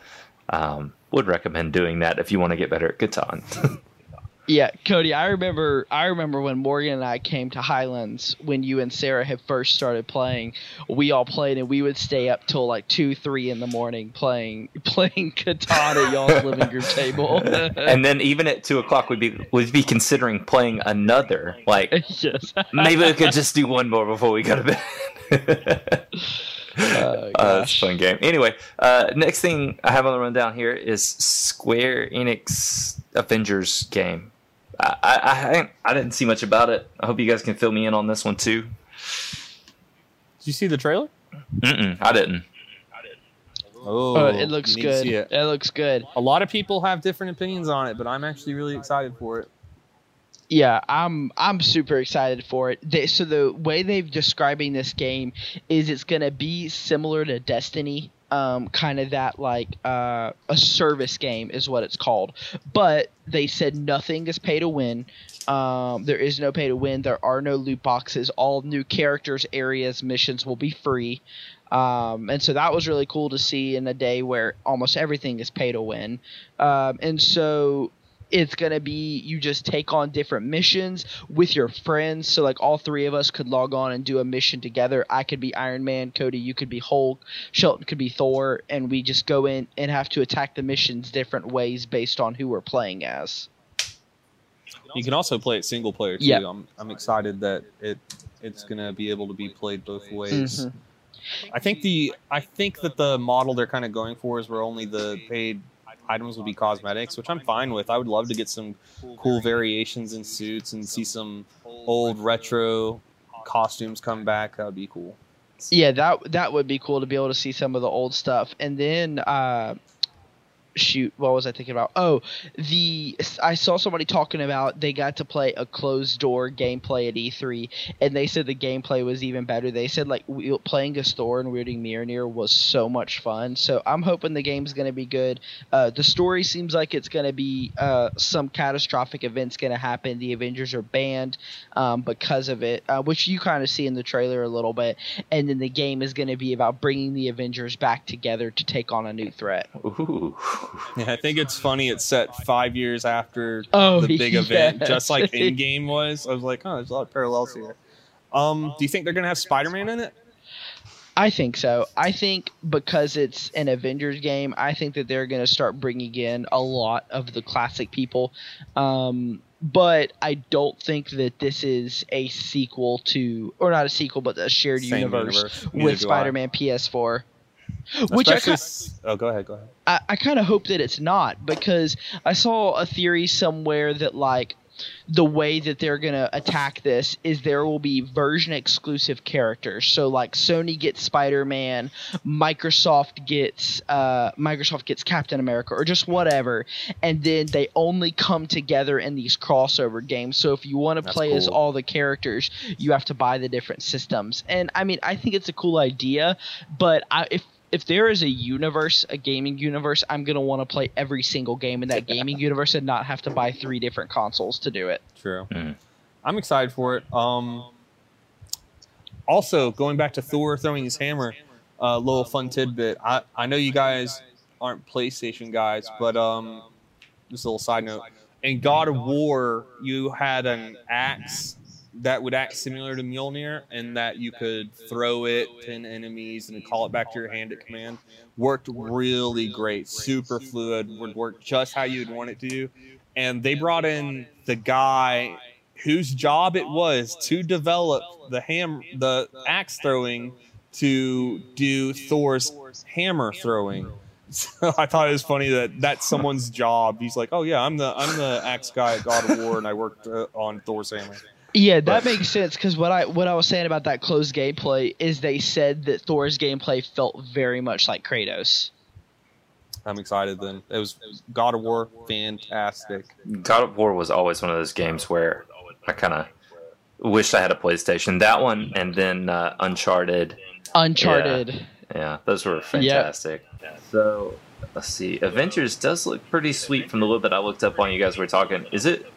Um, would recommend doing that if you want to get better at Catan. [LAUGHS] Yeah, Cody, I remember I remember when Morgan and I came to Highlands when you and Sarah had first started playing. We all played and we would stay up till like two, three in the morning playing [LAUGHS] playing Catan at y'all's living room table. [LAUGHS] and then even at two o'clock, we'd be we'd be considering playing another. Like [LAUGHS] yes. maybe we could just do one more before we go to bed. Oh, Uh, it's a fun game. Anyway, uh, next thing I have on the rundown here is Square Enix Avengers game. I, I, I, I didn't see much about it. I hope you guys can fill me in on this one too. Did you see the trailer? Mm-mm, I didn't. Oh, Oh, it looks you need to good. It. it. looks good. A lot of people have different opinions on it, but I'm actually really excited for it. Yeah, I'm I'm super excited for it. They, so the way they've describing this game is it's gonna be similar to Destiny, um, kind of that like uh, a service game is what it's called. But they said nothing is pay to win. Um, there is no pay to win. There are no loot boxes. All new characters, areas, missions will be free. Um, and so that was really cool to see in a day where almost everything is pay to win. Um, and so it's gonna be you just take on different missions with your friends. So like all three of us could log on and do a mission together. I could be Iron Man, Cody, you could be Hulk, Shelton could be Thor, and we just go in and have to attack the missions different ways based on who we're playing as. You can also play it single player too. Yeah. I'm, I'm excited that it it's gonna be able to be played both ways. Mhm. I think the I think that the model they're kind of going for is where only the paid items will be cosmetics, which I'm fine with. I would love to get some cool variations in suits and see some old retro costumes come back. That would be cool. Yeah, that that would be cool to be able to see some of the old stuff. And then uh shoot, what was I thinking about? Oh, the I saw somebody talking about they got to play a closed door gameplay at E3 and they said the gameplay was even better. They said like we, playing as Thor and wielding Mjolnir was so much fun. So I'm hoping the game's going to be good. Uh, the story seems like it's going to be uh, some catastrophic events going to happen. The Avengers are banned um, because of it, uh, which you kind of see in the trailer a little bit. And then the game is going to be about bringing the Avengers back together to take on a new threat. Ooh. Yeah, I think it's funny it's set five years after oh, the big yes. event, just like Endgame was. I was like, oh, there's a lot of parallels here. Um, do you think they're gonna have Spider-Man in it? I think so. I think because it's an Avengers game, I think that they're going to start bringing in a lot of the classic people. Um, but I don't think that this is a sequel to, or not a sequel, but a shared universe, universe, with Spider Man PS4. [LAUGHS] Which I kinda, oh, go ahead, go ahead. I, I kind of hope that it's not because I saw a theory somewhere that like the way that they're going to attack this is there will be version exclusive characters. So like Sony gets Spider-Man, Microsoft gets uh, Microsoft gets Captain America or just whatever and then they only come together in these crossover games. So if you want to play cool. as all the characters, you have to buy the different systems. And I mean, I think it's a cool idea, but I, if if there is a universe, a gaming universe, I'm gonna want to play every single game in that gaming [LAUGHS] universe and not have to buy three different consoles to do it. True. Mm. I'm excited for it. Um, also, going back to Thor throwing his hammer, a little fun tidbit. I, I know you guys aren't PlayStation guys, but um, just a little side note. In God of War, you had an axe that would act similar to Mjolnir, and that you could throw it to enemies and call it back to your hand at command. Worked really great, super fluid, would work just how you'd want it to. And they brought in the guy whose job it was to develop the ham the axe throwing to do Thor's hammer throwing. So I thought it was funny that that's someone's job. He's like, "Oh yeah, I'm the I'm the axe guy at God of War, and I worked uh, on Thor's hammer." Yeah, that But- makes sense because what I what I was saying about that closed gameplay is they said that Thor's gameplay felt very much like Kratos. I'm excited. Then it was God of War, fantastic. God of War was always one of those games where I kind of wished I had a PlayStation. That one, and then uh, Uncharted. Uncharted. Yeah, those were fantastic. So let's see. Avengers does look pretty sweet from the little bit I looked up on you guys were talking. Is it?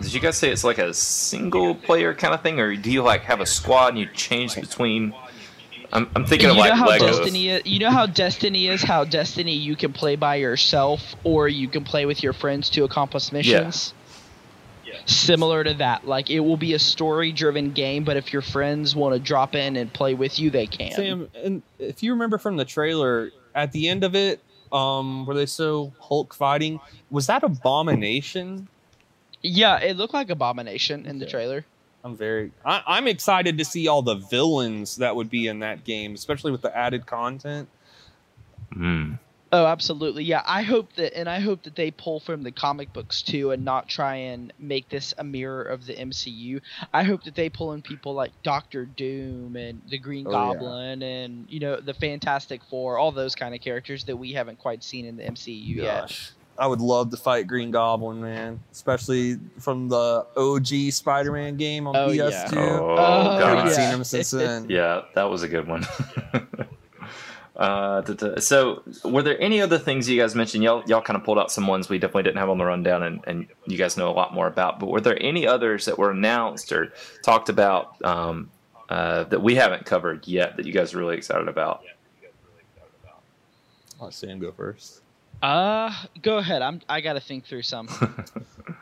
Did you guys say it's like a single player kind of thing, or do you like have a squad and you change between? I'm, I'm thinking you of know like how Legos. Destiny is, you know how Destiny is how Destiny you can play by yourself or you can play with your friends to accomplish missions. Yeah Similar to that, like it will be a story-driven game, but if your friends want to drop in and play with you, they can. Sam, and if you remember from the trailer, at the end of it, um, where they show Hulk fighting, was that Abomination? Yeah, it looked like Abomination in the trailer. I'm very, I, I'm excited to see all the villains that would be in that game, especially with the added content. Hmm. Oh, absolutely. Yeah, I hope that, and I hope that they pull from the comic books too, and not try and make this a mirror of the MCU. I hope that they pull in people like Doctor Doom and the Green Oh, yeah. Goblin, and you know the Fantastic Four, all those kind of characters that we haven't quite seen in the MCU yet. Gosh. I would love to fight Green Goblin, man. Especially from the OG Spider-Man game on Oh, PS2. yeah. Oh, Oh, I haven't God. seen him since then. [LAUGHS] Yeah, that was a good one. [LAUGHS] uh, da- da- so, were there any other things you guys mentioned? Y'all, y'all kind of pulled out some ones we definitely didn't have on the rundown, and, and you guys know a lot more about. But were there any others that were announced or talked about um, uh, that we haven't covered yet that you guys are really excited about? I'll let Sam go first. Uh, go ahead. I'm. I gotta think through some. [LAUGHS]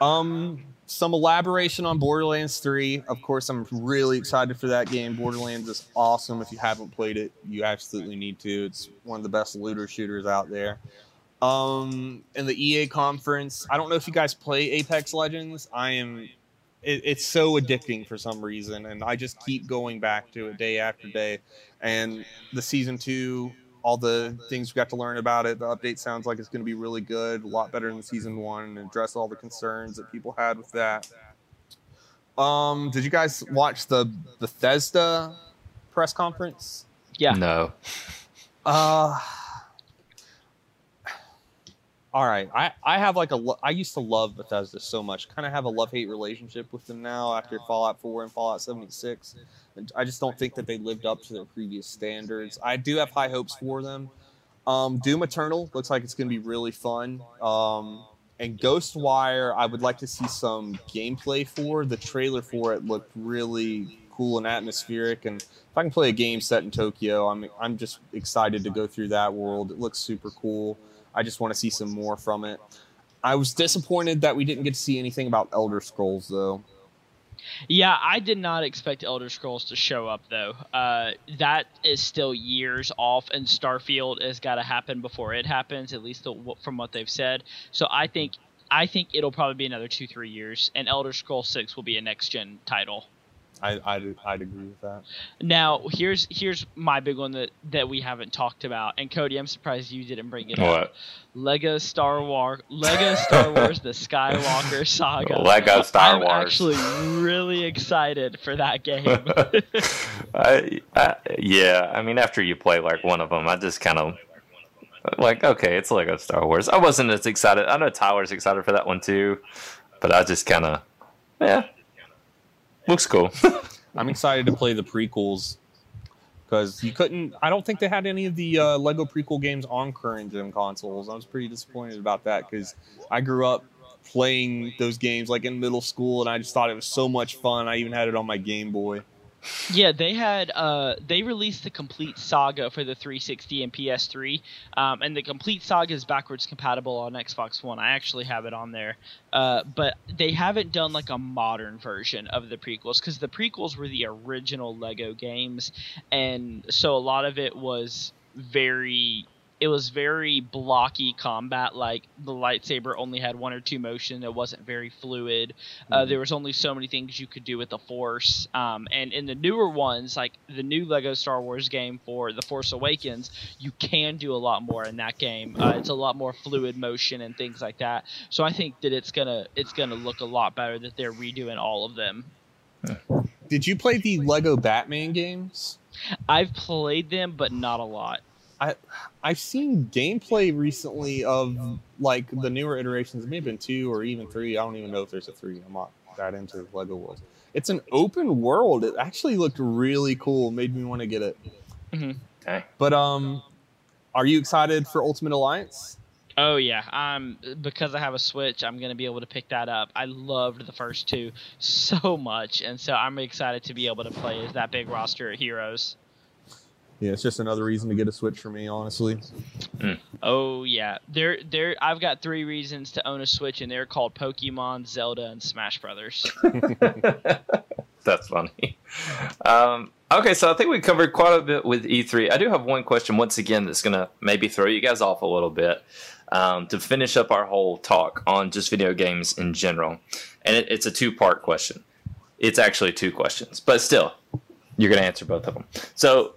Um, some elaboration on Borderlands 3. Of course, I'm really excited for that game. Borderlands is awesome. If you haven't played it, you absolutely need to. It's one of the best looter shooters out there. Um, in the EA conference, I don't know if you guys play Apex Legends. I am. It, it's so addicting for some reason, and I just keep going back to it day after day. And the season two, all the things we got to learn about it, the update sounds like it's going to be really good, a lot better than season one, and address all the concerns that people had with that. Um, did you guys watch the Bethesda press conference? Yeah. No. Uh all right. I, I have like a lo- I used to love Bethesda so much. Kind of have a love hate relationship with them now after Fallout 4 and Fallout 76. I just don't think that they lived up to their previous standards. I do have high hopes for them. Um, Doom Eternal looks like it's going to be really fun. Um, and Ghostwire, I would like to see some gameplay for. The trailer for it looked really cool and atmospheric. And if I can play a game set in Tokyo, I'm I'm just excited to go through that world. It looks super cool. I just want to see some more from it. I was disappointed that we didn't get to see anything about Elder Scrolls though. Yeah, I did not expect Elder Scrolls to show up though. Uh, that is still years off, and Starfield has got to happen before it happens, at least from what they've said. So I think I think it'll probably be another two three years, and Elder Scrolls Six will be a next gen title. I I'd, I'd agree with that. Now here's here's my big one that that we haven't talked about, and Cody, I'm surprised you didn't bring it up. What? Lego Star Wars, Lego Star Wars: The Skywalker Saga. [LAUGHS] Lego Star Wars. I'm actually really excited for that game. [LAUGHS] I, I, yeah, I mean, after you play like one of them, I just kind of like, okay, it's Lego Star Wars. I wasn't as excited. I know Tyler's excited for that one too, but I just kind of, yeah, looks cool. [LAUGHS] I'm excited to play the prequels because you couldn't. I don't think they had any of the uh, Lego prequel games on current gen consoles. I was pretty disappointed about that because I grew up playing those games like in middle school, and I just thought it was so much fun. I even had it on my Game Boy. Yeah, they had uh they released the complete saga for the 360 and PS3, um, and the complete saga is backwards compatible on Xbox One. I actually have it on there, uh, but they haven't done like a modern version of the prequels because the prequels were the original Lego games, and so a lot of it was very it was very blocky combat like the lightsaber only had one or two motion it wasn't very fluid. Uh, Mhm. there was only so many things you could do with the force um, and in the newer ones like the new lego star wars game for the force awakens you can do a lot more in that game. Uh, it's a lot more fluid motion and things like that. So i think that it's gonna it's gonna look a lot better that they're redoing all of them. Did you play the Lego Batman games? i've played them but not a lot I've seen gameplay recently of like the newer iterations. It may have been two or even three. I don't even know if there's a three. I'm not that into Lego worlds. It's an open world. It actually looked really cool. Made me want to get it. okay. But um, are you excited for Ultimate Alliance? Oh yeah, um, because I have a Switch, I'm gonna be able to pick that up. I loved the first two so much, and so I'm excited to be able to play as that big roster of heroes. Yeah, it's just another reason to get a Switch for me, honestly. Oh yeah, there, there. I've got three reasons to own a Switch, and they're called Pokemon, Zelda, and Smash Brothers. [LAUGHS] That's funny. Um, okay, so I think we covered quite a bit with E3. I do have one question once again that's going to maybe throw you guys off a little bit um, to finish up our whole talk on just video games in general. And it, it's a two part question. It's actually two questions, but still, you're going to answer both of them. So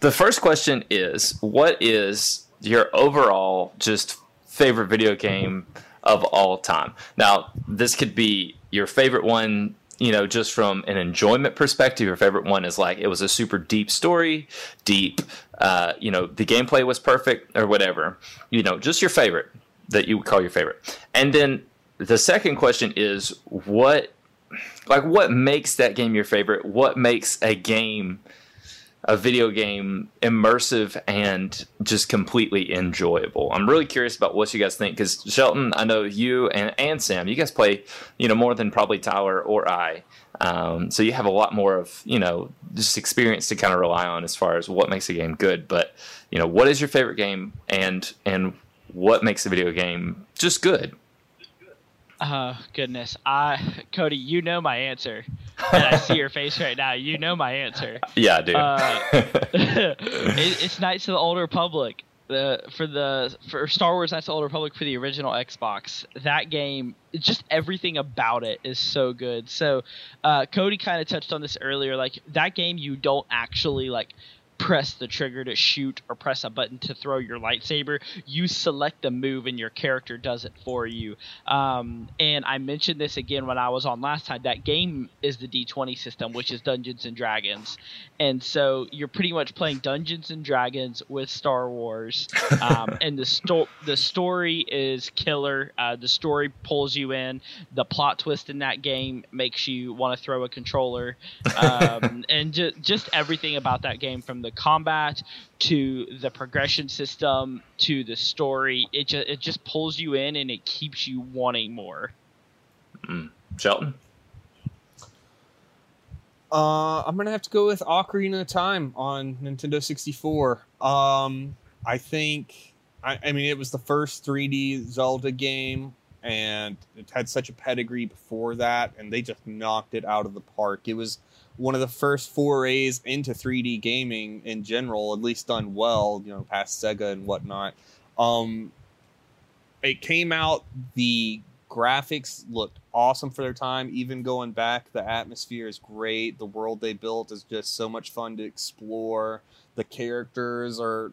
the first question is What is your overall just favorite video game of all time. Now, this could be your favorite one, you know, just from an enjoyment perspective. Your favorite one is like it was a super deep story, deep, uh, you know, the gameplay was perfect or whatever. You know, just your favorite that you would call your favorite. And then the second question is what like what makes that game your favorite? What makes a game a video game immersive and just completely enjoyable. I'm really curious about what you guys think because Shelton, I know you and, and Sam, you guys play, you know, more than probably Tyler or I. Um, so you have a lot more of, you know, just experience to kind of rely on as far as what makes a game good. But, you know, what is your favorite game and and what makes a video game just good? Oh goodness, I Cody, you know my answer, and I see your face right now. You know my answer. Yeah, I do. Uh, [LAUGHS] it, it's Knights of the Old Republic. The for the for Star Wars Knights of the Old Republic for the original Xbox. That game, just everything about it is so good. So, uh, Cody kind of touched on this earlier. Like that game, you don't actually like press the trigger to shoot or press a button to throw your lightsaber. You select the move and your character does it for you. Um, and I mentioned this again when I was on last time. That game is the D20 system, which is Dungeons and Dragons. And so you're pretty much playing Dungeons and Dragons with Star Wars. Um, [LAUGHS] and the, sto- the story is killer. Uh, the story pulls you in. The plot twist in that game makes you want to throw a controller. [LAUGHS] Um, and ju- just everything about that game from the combat to the progression system to the story. It just it just pulls you in and it keeps you wanting more. Mm. Shelton. Uh, I'm gonna have to go with Ocarina of Time on Nintendo 64. Um, I think, I, I mean, it was the first 3D Zelda game, and it had such a pedigree before that, and they just knocked it out of the park. It was one of the first forays into 3D gaming in general, at least done well, you know, past Sega and whatnot. Um, it came out, the graphics looked awesome for their time. Even going back, the atmosphere is great. The world they built is just so much fun to explore. The characters are,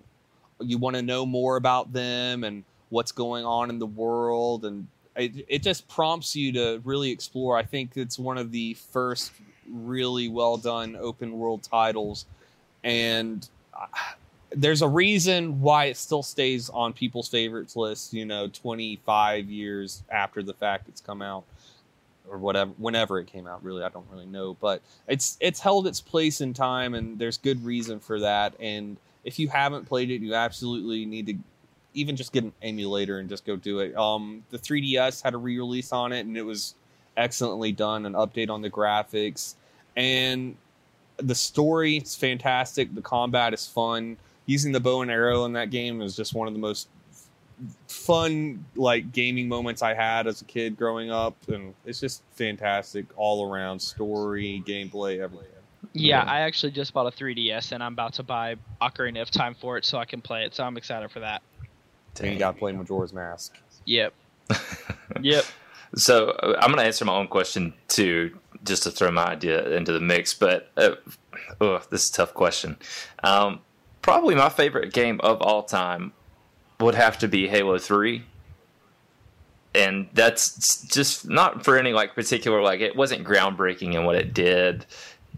you want to know more about them and what's going on in the world. And it, it just prompts you to really explore. I think it's one of the first really well done open world titles, and uh, there's a reason why it still stays on people's favorites list. You know, 25 years after the fact it's come out, or whatever, whenever it came out. Really, I don't really know, but it's it's held its place in time, and there's good reason for that. And if you haven't played it, you absolutely need to even just get an emulator and just go do it. Um, the 3DS had a re-release on it, and it was excellently done. An update on the graphics, and the story is fantastic. The combat is fun. Using the bow and arrow in that game is just one of the most fun like gaming moments I had as a kid growing up, and it's just fantastic all around story, gameplay, everything. Yeah, I actually just bought a 3DS and I'm about to buy Ocarina of Time for it so I can play it. So I'm excited for that. And you got to play Majora's Mask. Yep. [LAUGHS] yep. So uh, I'm going to answer my own question too, just to throw my idea into the mix. But uh, oh, this is a tough question. Um, probably my favorite game of all time would have to be Halo Three, and that's just not for any like particular like it wasn't groundbreaking in what it did.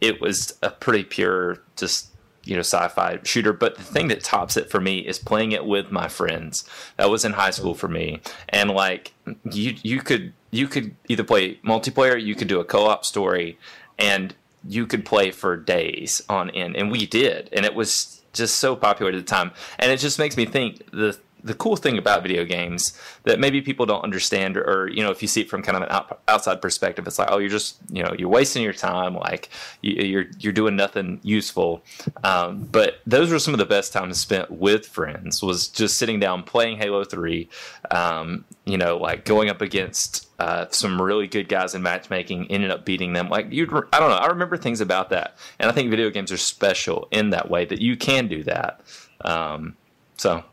It was a pretty pure just you know sci-fi shooter but the thing that tops it for me is playing it with my friends that was in high school for me and like you you could you could either play multiplayer you could do a co-op story and you could play for days on end. And we did and it was just so popular at the time. And it just makes me think the the cool thing about video games that maybe people don't understand or, or, you know if you see it from kind of an out, outside perspective it's like oh you're just you know you're wasting your time like you, are you're doing nothing useful. Um, but those were some of the best times spent with friends was just sitting down playing halo 3 um, you know like going up against uh, some really good guys in matchmaking ended up beating them. Like you i don't know i remember things about that. And i think video games are special in that way that you can do that. Um, so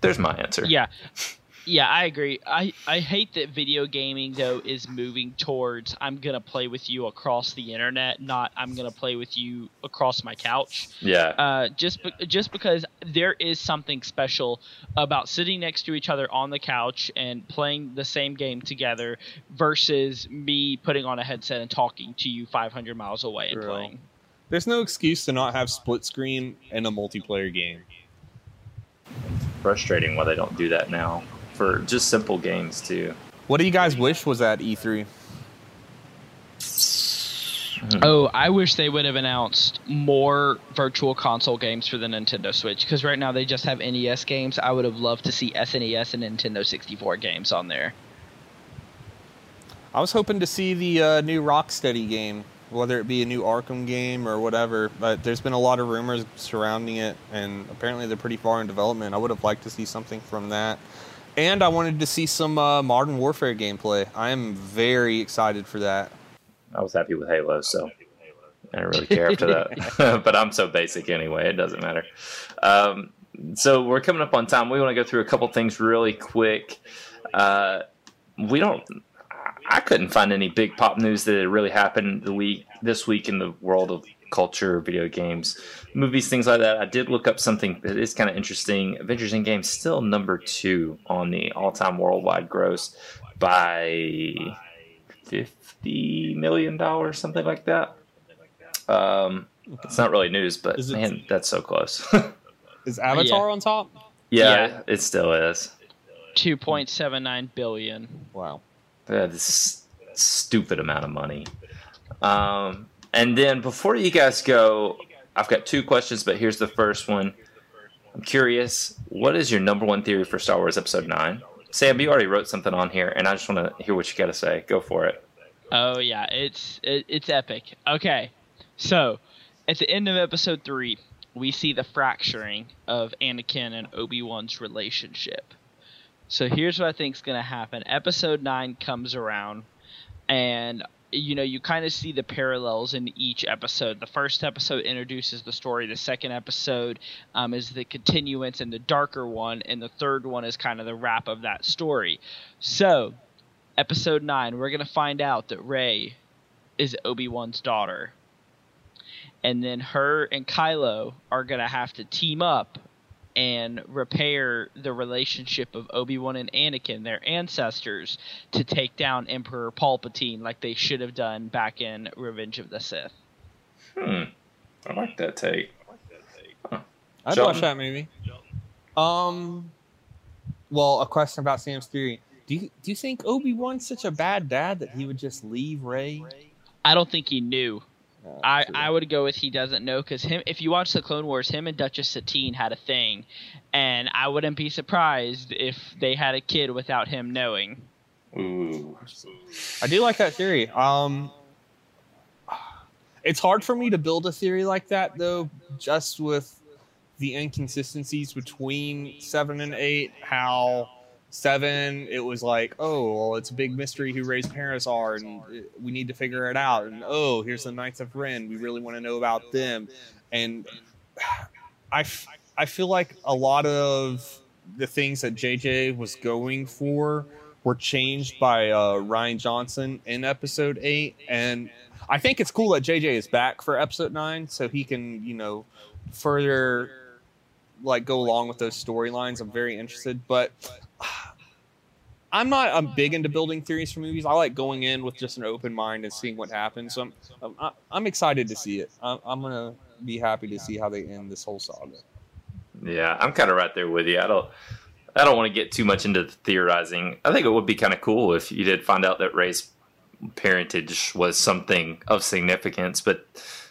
there's my answer. Yeah. Yeah, I agree. I, I hate that video gaming though is moving towards I'm gonna play with you across the internet, not I'm gonna play with you across my couch. Yeah. Uh, just be- just because there is something special about sitting next to each other on the couch and playing the same game together versus me putting on a headset and talking to you 500 miles away and True. playing. There's no excuse to not have split screen in a multiplayer game. Frustrating why they don't do that now for just simple games too. What do you guys wish was at E E3? Oh, I wish they would have announced more virtual console games for the Nintendo Switch because right now they just have NES games. I would have loved to see SNES and Nintendo 64 games on there. I was hoping to see the uh, new Rocksteady game, whether it be a new Arkham game or whatever. But there's been a lot of rumors surrounding it, and apparently they're pretty far in development. I would have liked to see something from that. And I wanted to see some uh, Modern Warfare gameplay. I am very excited for that. I was happy with Halo, so I didn't really care after that. [LAUGHS] [LAUGHS] but I'm so basic anyway; it doesn't matter. Um, so we're coming up on time. We want to go through a couple things really quick. Uh, we don't. I couldn't find any big pop news that had really happened the week this week in the world of culture, video games, movies, things like that. I did look up something that is kind of interesting. Avengers Endgame still number two on the all-time worldwide gross by fifty million dollars, something like that. Um, it's not really news, but it- man, that's so close. [LAUGHS] Is Avatar on top? yeah, Yeah. it still is. 2.79 billion. Wow. This stupid amount of money. Um, and then before you guys go, I've got two questions, but here's the first one. I'm curious, what is your number one theory for Star Wars Episode 9? Sam, you already wrote something on here, and I just want to hear what you got to say. Go for it. Oh yeah, it's it, it's epic. Okay, so at the end of episode three, we see the fracturing of Anakin and Obi Wan's relationship. So here's what I think is gonna happen. Episode nine comes around, and you know you kind of see the parallels in each episode. The first episode introduces the story. The second episode um, is the continuance and the darker one, and the third one is kind of the wrap of that story. So episode 9 we're going to find out that Rey is Obi-Wan's daughter. And then her and Kylo are going to have to team up and repair the relationship of Obi-Wan and Anakin, their ancestors, to take down Emperor Palpatine like they should have done back in Revenge of the Sith. Hmm. I like that take. I'd Shelton? watch that movie. Um, well, a question about Sam's theory. Do you do you think Obi Wan's such a bad dad that he would just leave Rey? I don't think he knew. I, true. I would go with he doesn't know because him if you watch the Clone Wars, him and Duchess Satine had a thing, and I wouldn't be surprised if they had a kid without him knowing. Ooh. I do like that theory. Um, it's hard for me to build a theory like that though, just with the inconsistencies between seven and eight. How seven, it was like, oh, well, it's a big mystery who Rey's parents are, and we need to figure it out. And oh, here's the Knights of Ren. We really want to know about them. And I, f- I feel like a lot of the things that JJ was going for were changed by uh, Rian Johnson in episode eight, and I think it's cool that JJ is back for episode nine, so he can you know further like go along with those storylines. I'm very interested, but I'm not I'm big into building theories for movies. I like going in with just an open mind and seeing what happens. So I'm I'm, I'm excited to see it. I'm, I'm gonna be happy to see how they end this whole saga. Yeah, I'm kind of right there with you. I don't, I don't want to get too much into theorizing. I think it would be kind of cool if you did find out that Rey's parentage was something of significance. But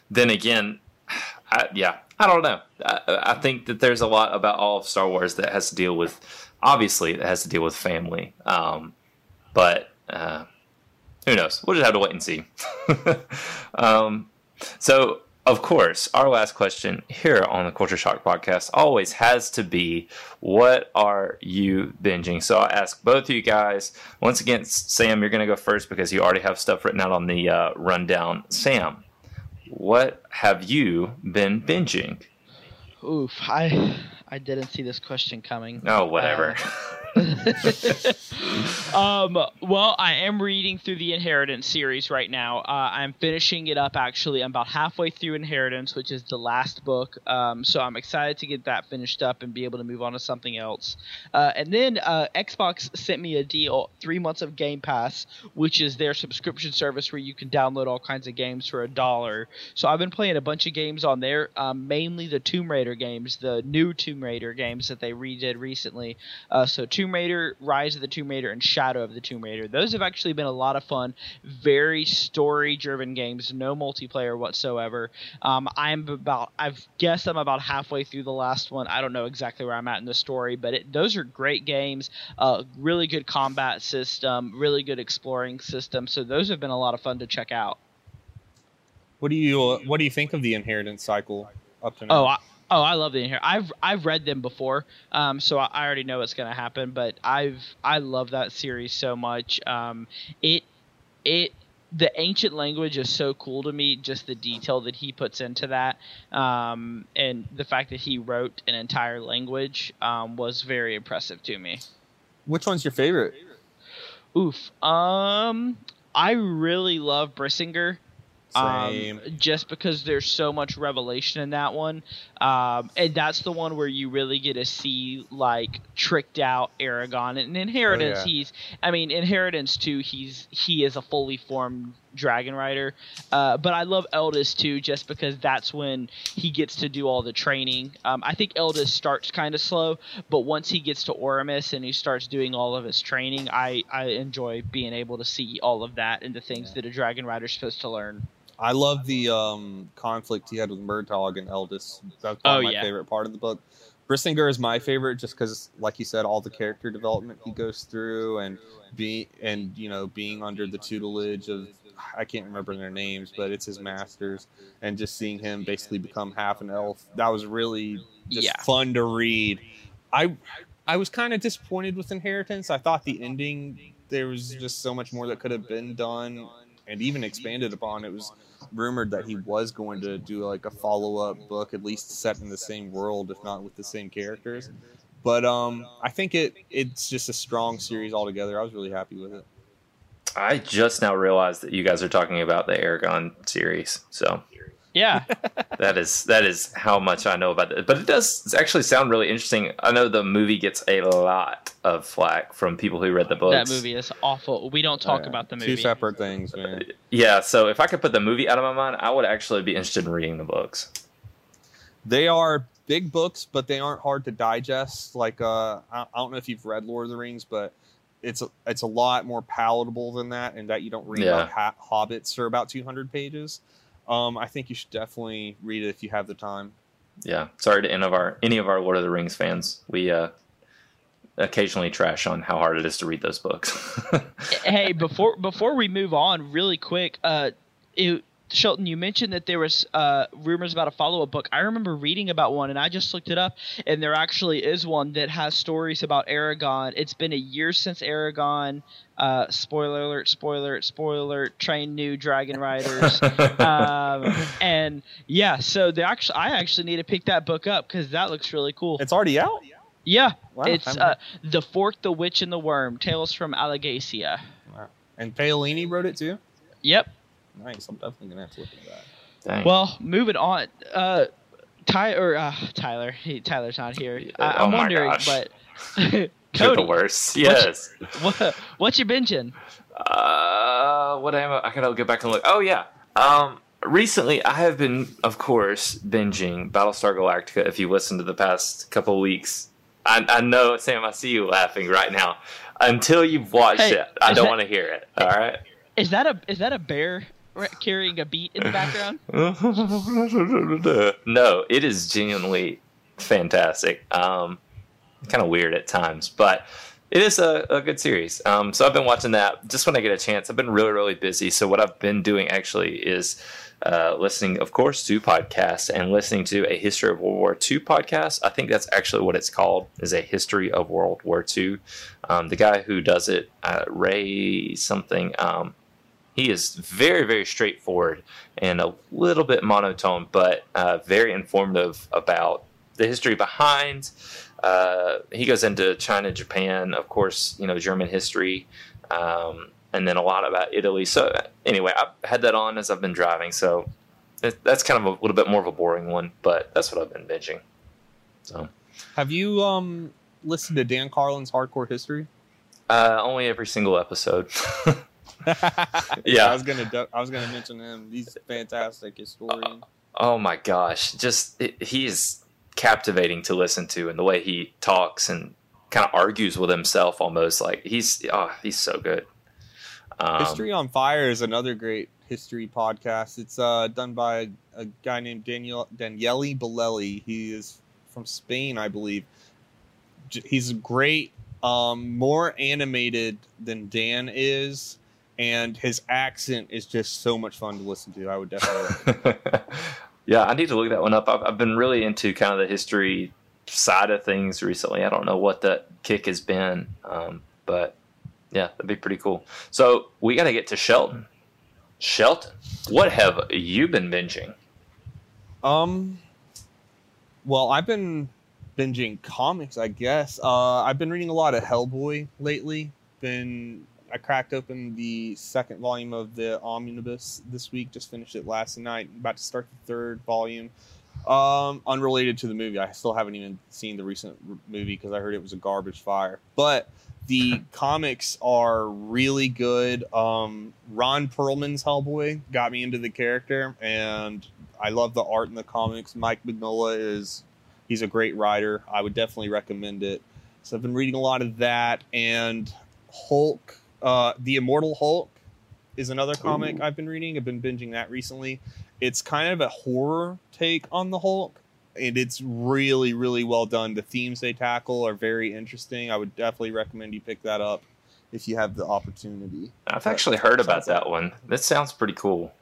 then again, [SIGHS] I, yeah, I don't know. I, I think that there's a lot about all of Star Wars that has to deal with, obviously, it has to deal with family. Um, but uh, who knows? We'll just have to wait and see. [LAUGHS] um, so, of course, our last question here on the Culture Shock podcast always has to be what are you binging? So I'll ask both of you guys. Once again, Sam, you're going to go first because you already have stuff written out on the uh, rundown. Sam, what have you been binging? Oof, I I didn't see this question coming. Oh, whatever. Uh, [LAUGHS] um, well, I am reading through the Inheritance series right now. Uh, I'm finishing it up actually. I'm about halfway through Inheritance, which is the last book. Um, so I'm excited to get that finished up and be able to move on to something else. Uh, and then uh, Xbox sent me a deal three months of Game Pass, which is their subscription service where you can download all kinds of games for a dollar. So I've been playing a bunch of games on there, um, mainly the Tomb Raider games, the new Tomb Raider games that they redid recently. Uh, so Tomb Raider, Rise of the Tomb Raider, and Shadow of the Tomb Raider. Those have actually been a lot of fun. Very story-driven games, no multiplayer whatsoever. Um, I'm about, I've guessed I'm about halfway through the last one. I don't know exactly where I'm at in the story, but it, those are great games. Uh, really good combat system, really good exploring system. So those have been a lot of fun to check out. What do you uh, What do you think of the inheritance cycle up to now? Oh, I, oh, I love the inherit. I've I've read them before, um, so I, I already know what's going to happen. But I've I love that series so much. Um, it it the ancient language is so cool to me. Just the detail that he puts into that, um, and the fact that he wrote an entire language um, was very impressive to me. Which one's your favorite? Oof. Um, I really love Brisingr. Same. Um, just because there's so much revelation in that one, um, and that's the one where you really get to see like tricked out Eragon and Inheritance. Oh, yeah. He's, I mean, Inheritance too. He's he is a fully formed dragon rider, uh, but I love Eldest too, just because that's when he gets to do all the training. Um, I think Eldest starts kind of slow, but once he gets to Oromis and he starts doing all of his training, I I enjoy being able to see all of that and the things that a dragon rider's supposed to learn. I love the um, conflict he had with Murtagh and Eldest. That's probably Oh, my yeah. favorite part of the book. Brisingr is my favorite just because, like you said, all the character development he goes through and be and you know being under the tutelage of I can't remember their names, but it's his masters, and just seeing him basically become half an elf. That was really just Yeah. fun to read. I I was kind of disappointed with Inheritance. I thought the ending there was just so much more that could have been done and even expanded upon. It was rumored that he was going to do like a follow up book, at least set in the same world, if not with the same characters. But um, I think it it's just a strong series altogether. I was really happy with it. I just now realized that you guys are talking about the Eragon series. So Yeah, [LAUGHS] that is that is how much I know about it. But it does actually sound really interesting. I know the movie gets a lot of flack from people who read the books. that movie is awful. We don't talk about the movie. Two separate things, man. [LAUGHS] Yeah, so if I could put the movie out of my mind, I would actually be interested in reading the books. They are big books, but they aren't hard to digest. Like uh, I, I don't know if you've read Lord of the Rings, but it's a, it's a lot more palatable than that, and that you don't read Yeah. about ha- hobbits for about 200 pages. Um, I think you should definitely read it if you have the time. Yeah, sorry to any of our any of our Lord of the Rings fans. We uh, occasionally trash on how hard it is to read those books. [LAUGHS] hey, before before we move on, really quick, uh, it, Shelton, you mentioned that there was uh, rumors about a follow-up book. I remember reading about one, and I just looked it up, and there actually is one that has stories about Eragon. It's been a year since Eragon. Uh, spoiler alert! Spoiler alert! Spoiler alert! Train new dragon riders. [LAUGHS] um, and yeah, so they actually, I actually need to pick that book up because that looks really cool. It's already out. yeah, Wow, it's uh, the Fork, the Witch, and the Worm: Tales from Alagaësia. and Paolini wrote it too. Yep. Nice. I'm definitely gonna have to look at that. Dang. Well, moving on. Uh, Ty or uh, Tyler. He, Tyler's not here. I, Oh I'm my wondering, gosh. but [LAUGHS] You're Cody, the worst. Yes. what, what you binging? Uh, what am I? I gotta go back and look. Oh yeah. Um, recently I have been, of course, binging Battlestar Galactica. If you listened to the past couple weeks, I, I know Sam. I see you laughing right now. Until you've watched Hey, it, I don't want to hear it. All right. Is that a is that a bear ra- carrying a beat in the background? [LAUGHS] no, it is genuinely fantastic. Um, kind of weird at times, but it is a, a good series. Um, so I've been watching that just when I get a chance. I've been really, really busy. So what I've been doing actually is uh, listening, of course, to podcasts and listening to a History of World War II podcast. I think that's actually what it's called, is a History of World War II. Um, the guy who does it, uh, Ray something, um, he is very, very straightforward and a little bit monotone, but uh, very informative about the history behind uh, he goes into China, Japan, of course, you know, German history, um, and then a lot about Italy. So anyway, I've had that on as I've been driving. So it, that's kind of a little bit more of a boring one, but that's what I've been binging. So Have you um listened to Dan Carlin's Hardcore History? uh, only every single episode. [LAUGHS] [LAUGHS] yeah, I was gonna I was gonna mention him. He's a fantastic historian. Oh my gosh, just it, he is captivating to listen to, and the way he talks and kind of argues with himself, almost like he's oh he's so good. Um, History on Fire is another great history podcast. It's uh, done by a guy named Daniel Daniele Bolelli. He is from Spain, I believe. J- He's great, um, more animated than Dan is, and his accent is just so much fun to listen to. I would definitely. [LAUGHS] yeah, I need to look that one up. I've, I've been really into kind of the history side of things recently. I don't know what that kick has been, um, but yeah, that'd be pretty cool. So we got to get to Shelton. Shelton, what have you been binging? Um, well, I've been binging comics, I guess. Uh, I've been reading a lot of Hellboy lately. Been I cracked open the second volume of the Omnibus this week. Just finished it last night. About to start the third volume. Um, unrelated to the movie. I still haven't even seen the recent r- movie because I heard it was a garbage fire. But the [LAUGHS] comics are really good. Um, Ron Perlman's Hellboy got me into the character, and I love the art in the comics. Mike Mignola is he's a great writer. I would definitely recommend it. So I've been reading a lot of that, and Hulk, uh, the Immortal Hulk, is another comic Ooh. I've been reading. I've been binging that recently. It's kind of a horror take on the Hulk, and it's really, really well done. The themes they tackle are very interesting. I would definitely recommend you pick that up if you have the opportunity. I've actually heard about that one. That sounds pretty cool.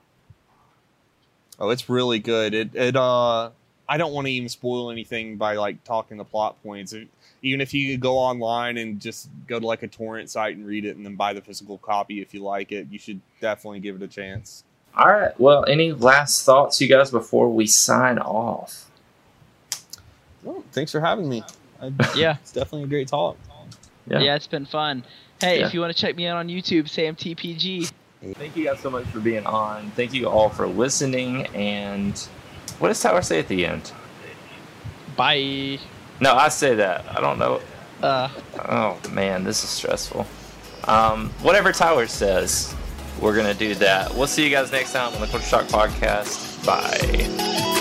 Oh, it's really good. It it uh I don't want to even spoil anything by like talking the plot points. It- even if you could go online and just go to like a torrent site and read it and then buy the physical copy if you like it, you should definitely give it a chance. All right. Well, any last thoughts, you guys, before we sign off? Well, thanks for having me. I, [LAUGHS] Yeah. it's definitely a great talk. Yeah. it's been fun. Hey, Yeah. if you want to check me out on YouTube, SamTPG. Thank you guys so much for being on. Thank you all for listening. And what does Tyler say at the end? Bye. No, I say that. I don't know. Uh. Oh man, this is stressful. Um, whatever Tyler says, we're gonna do that. We'll see you guys next time on the Culture Shock Podcast. Bye.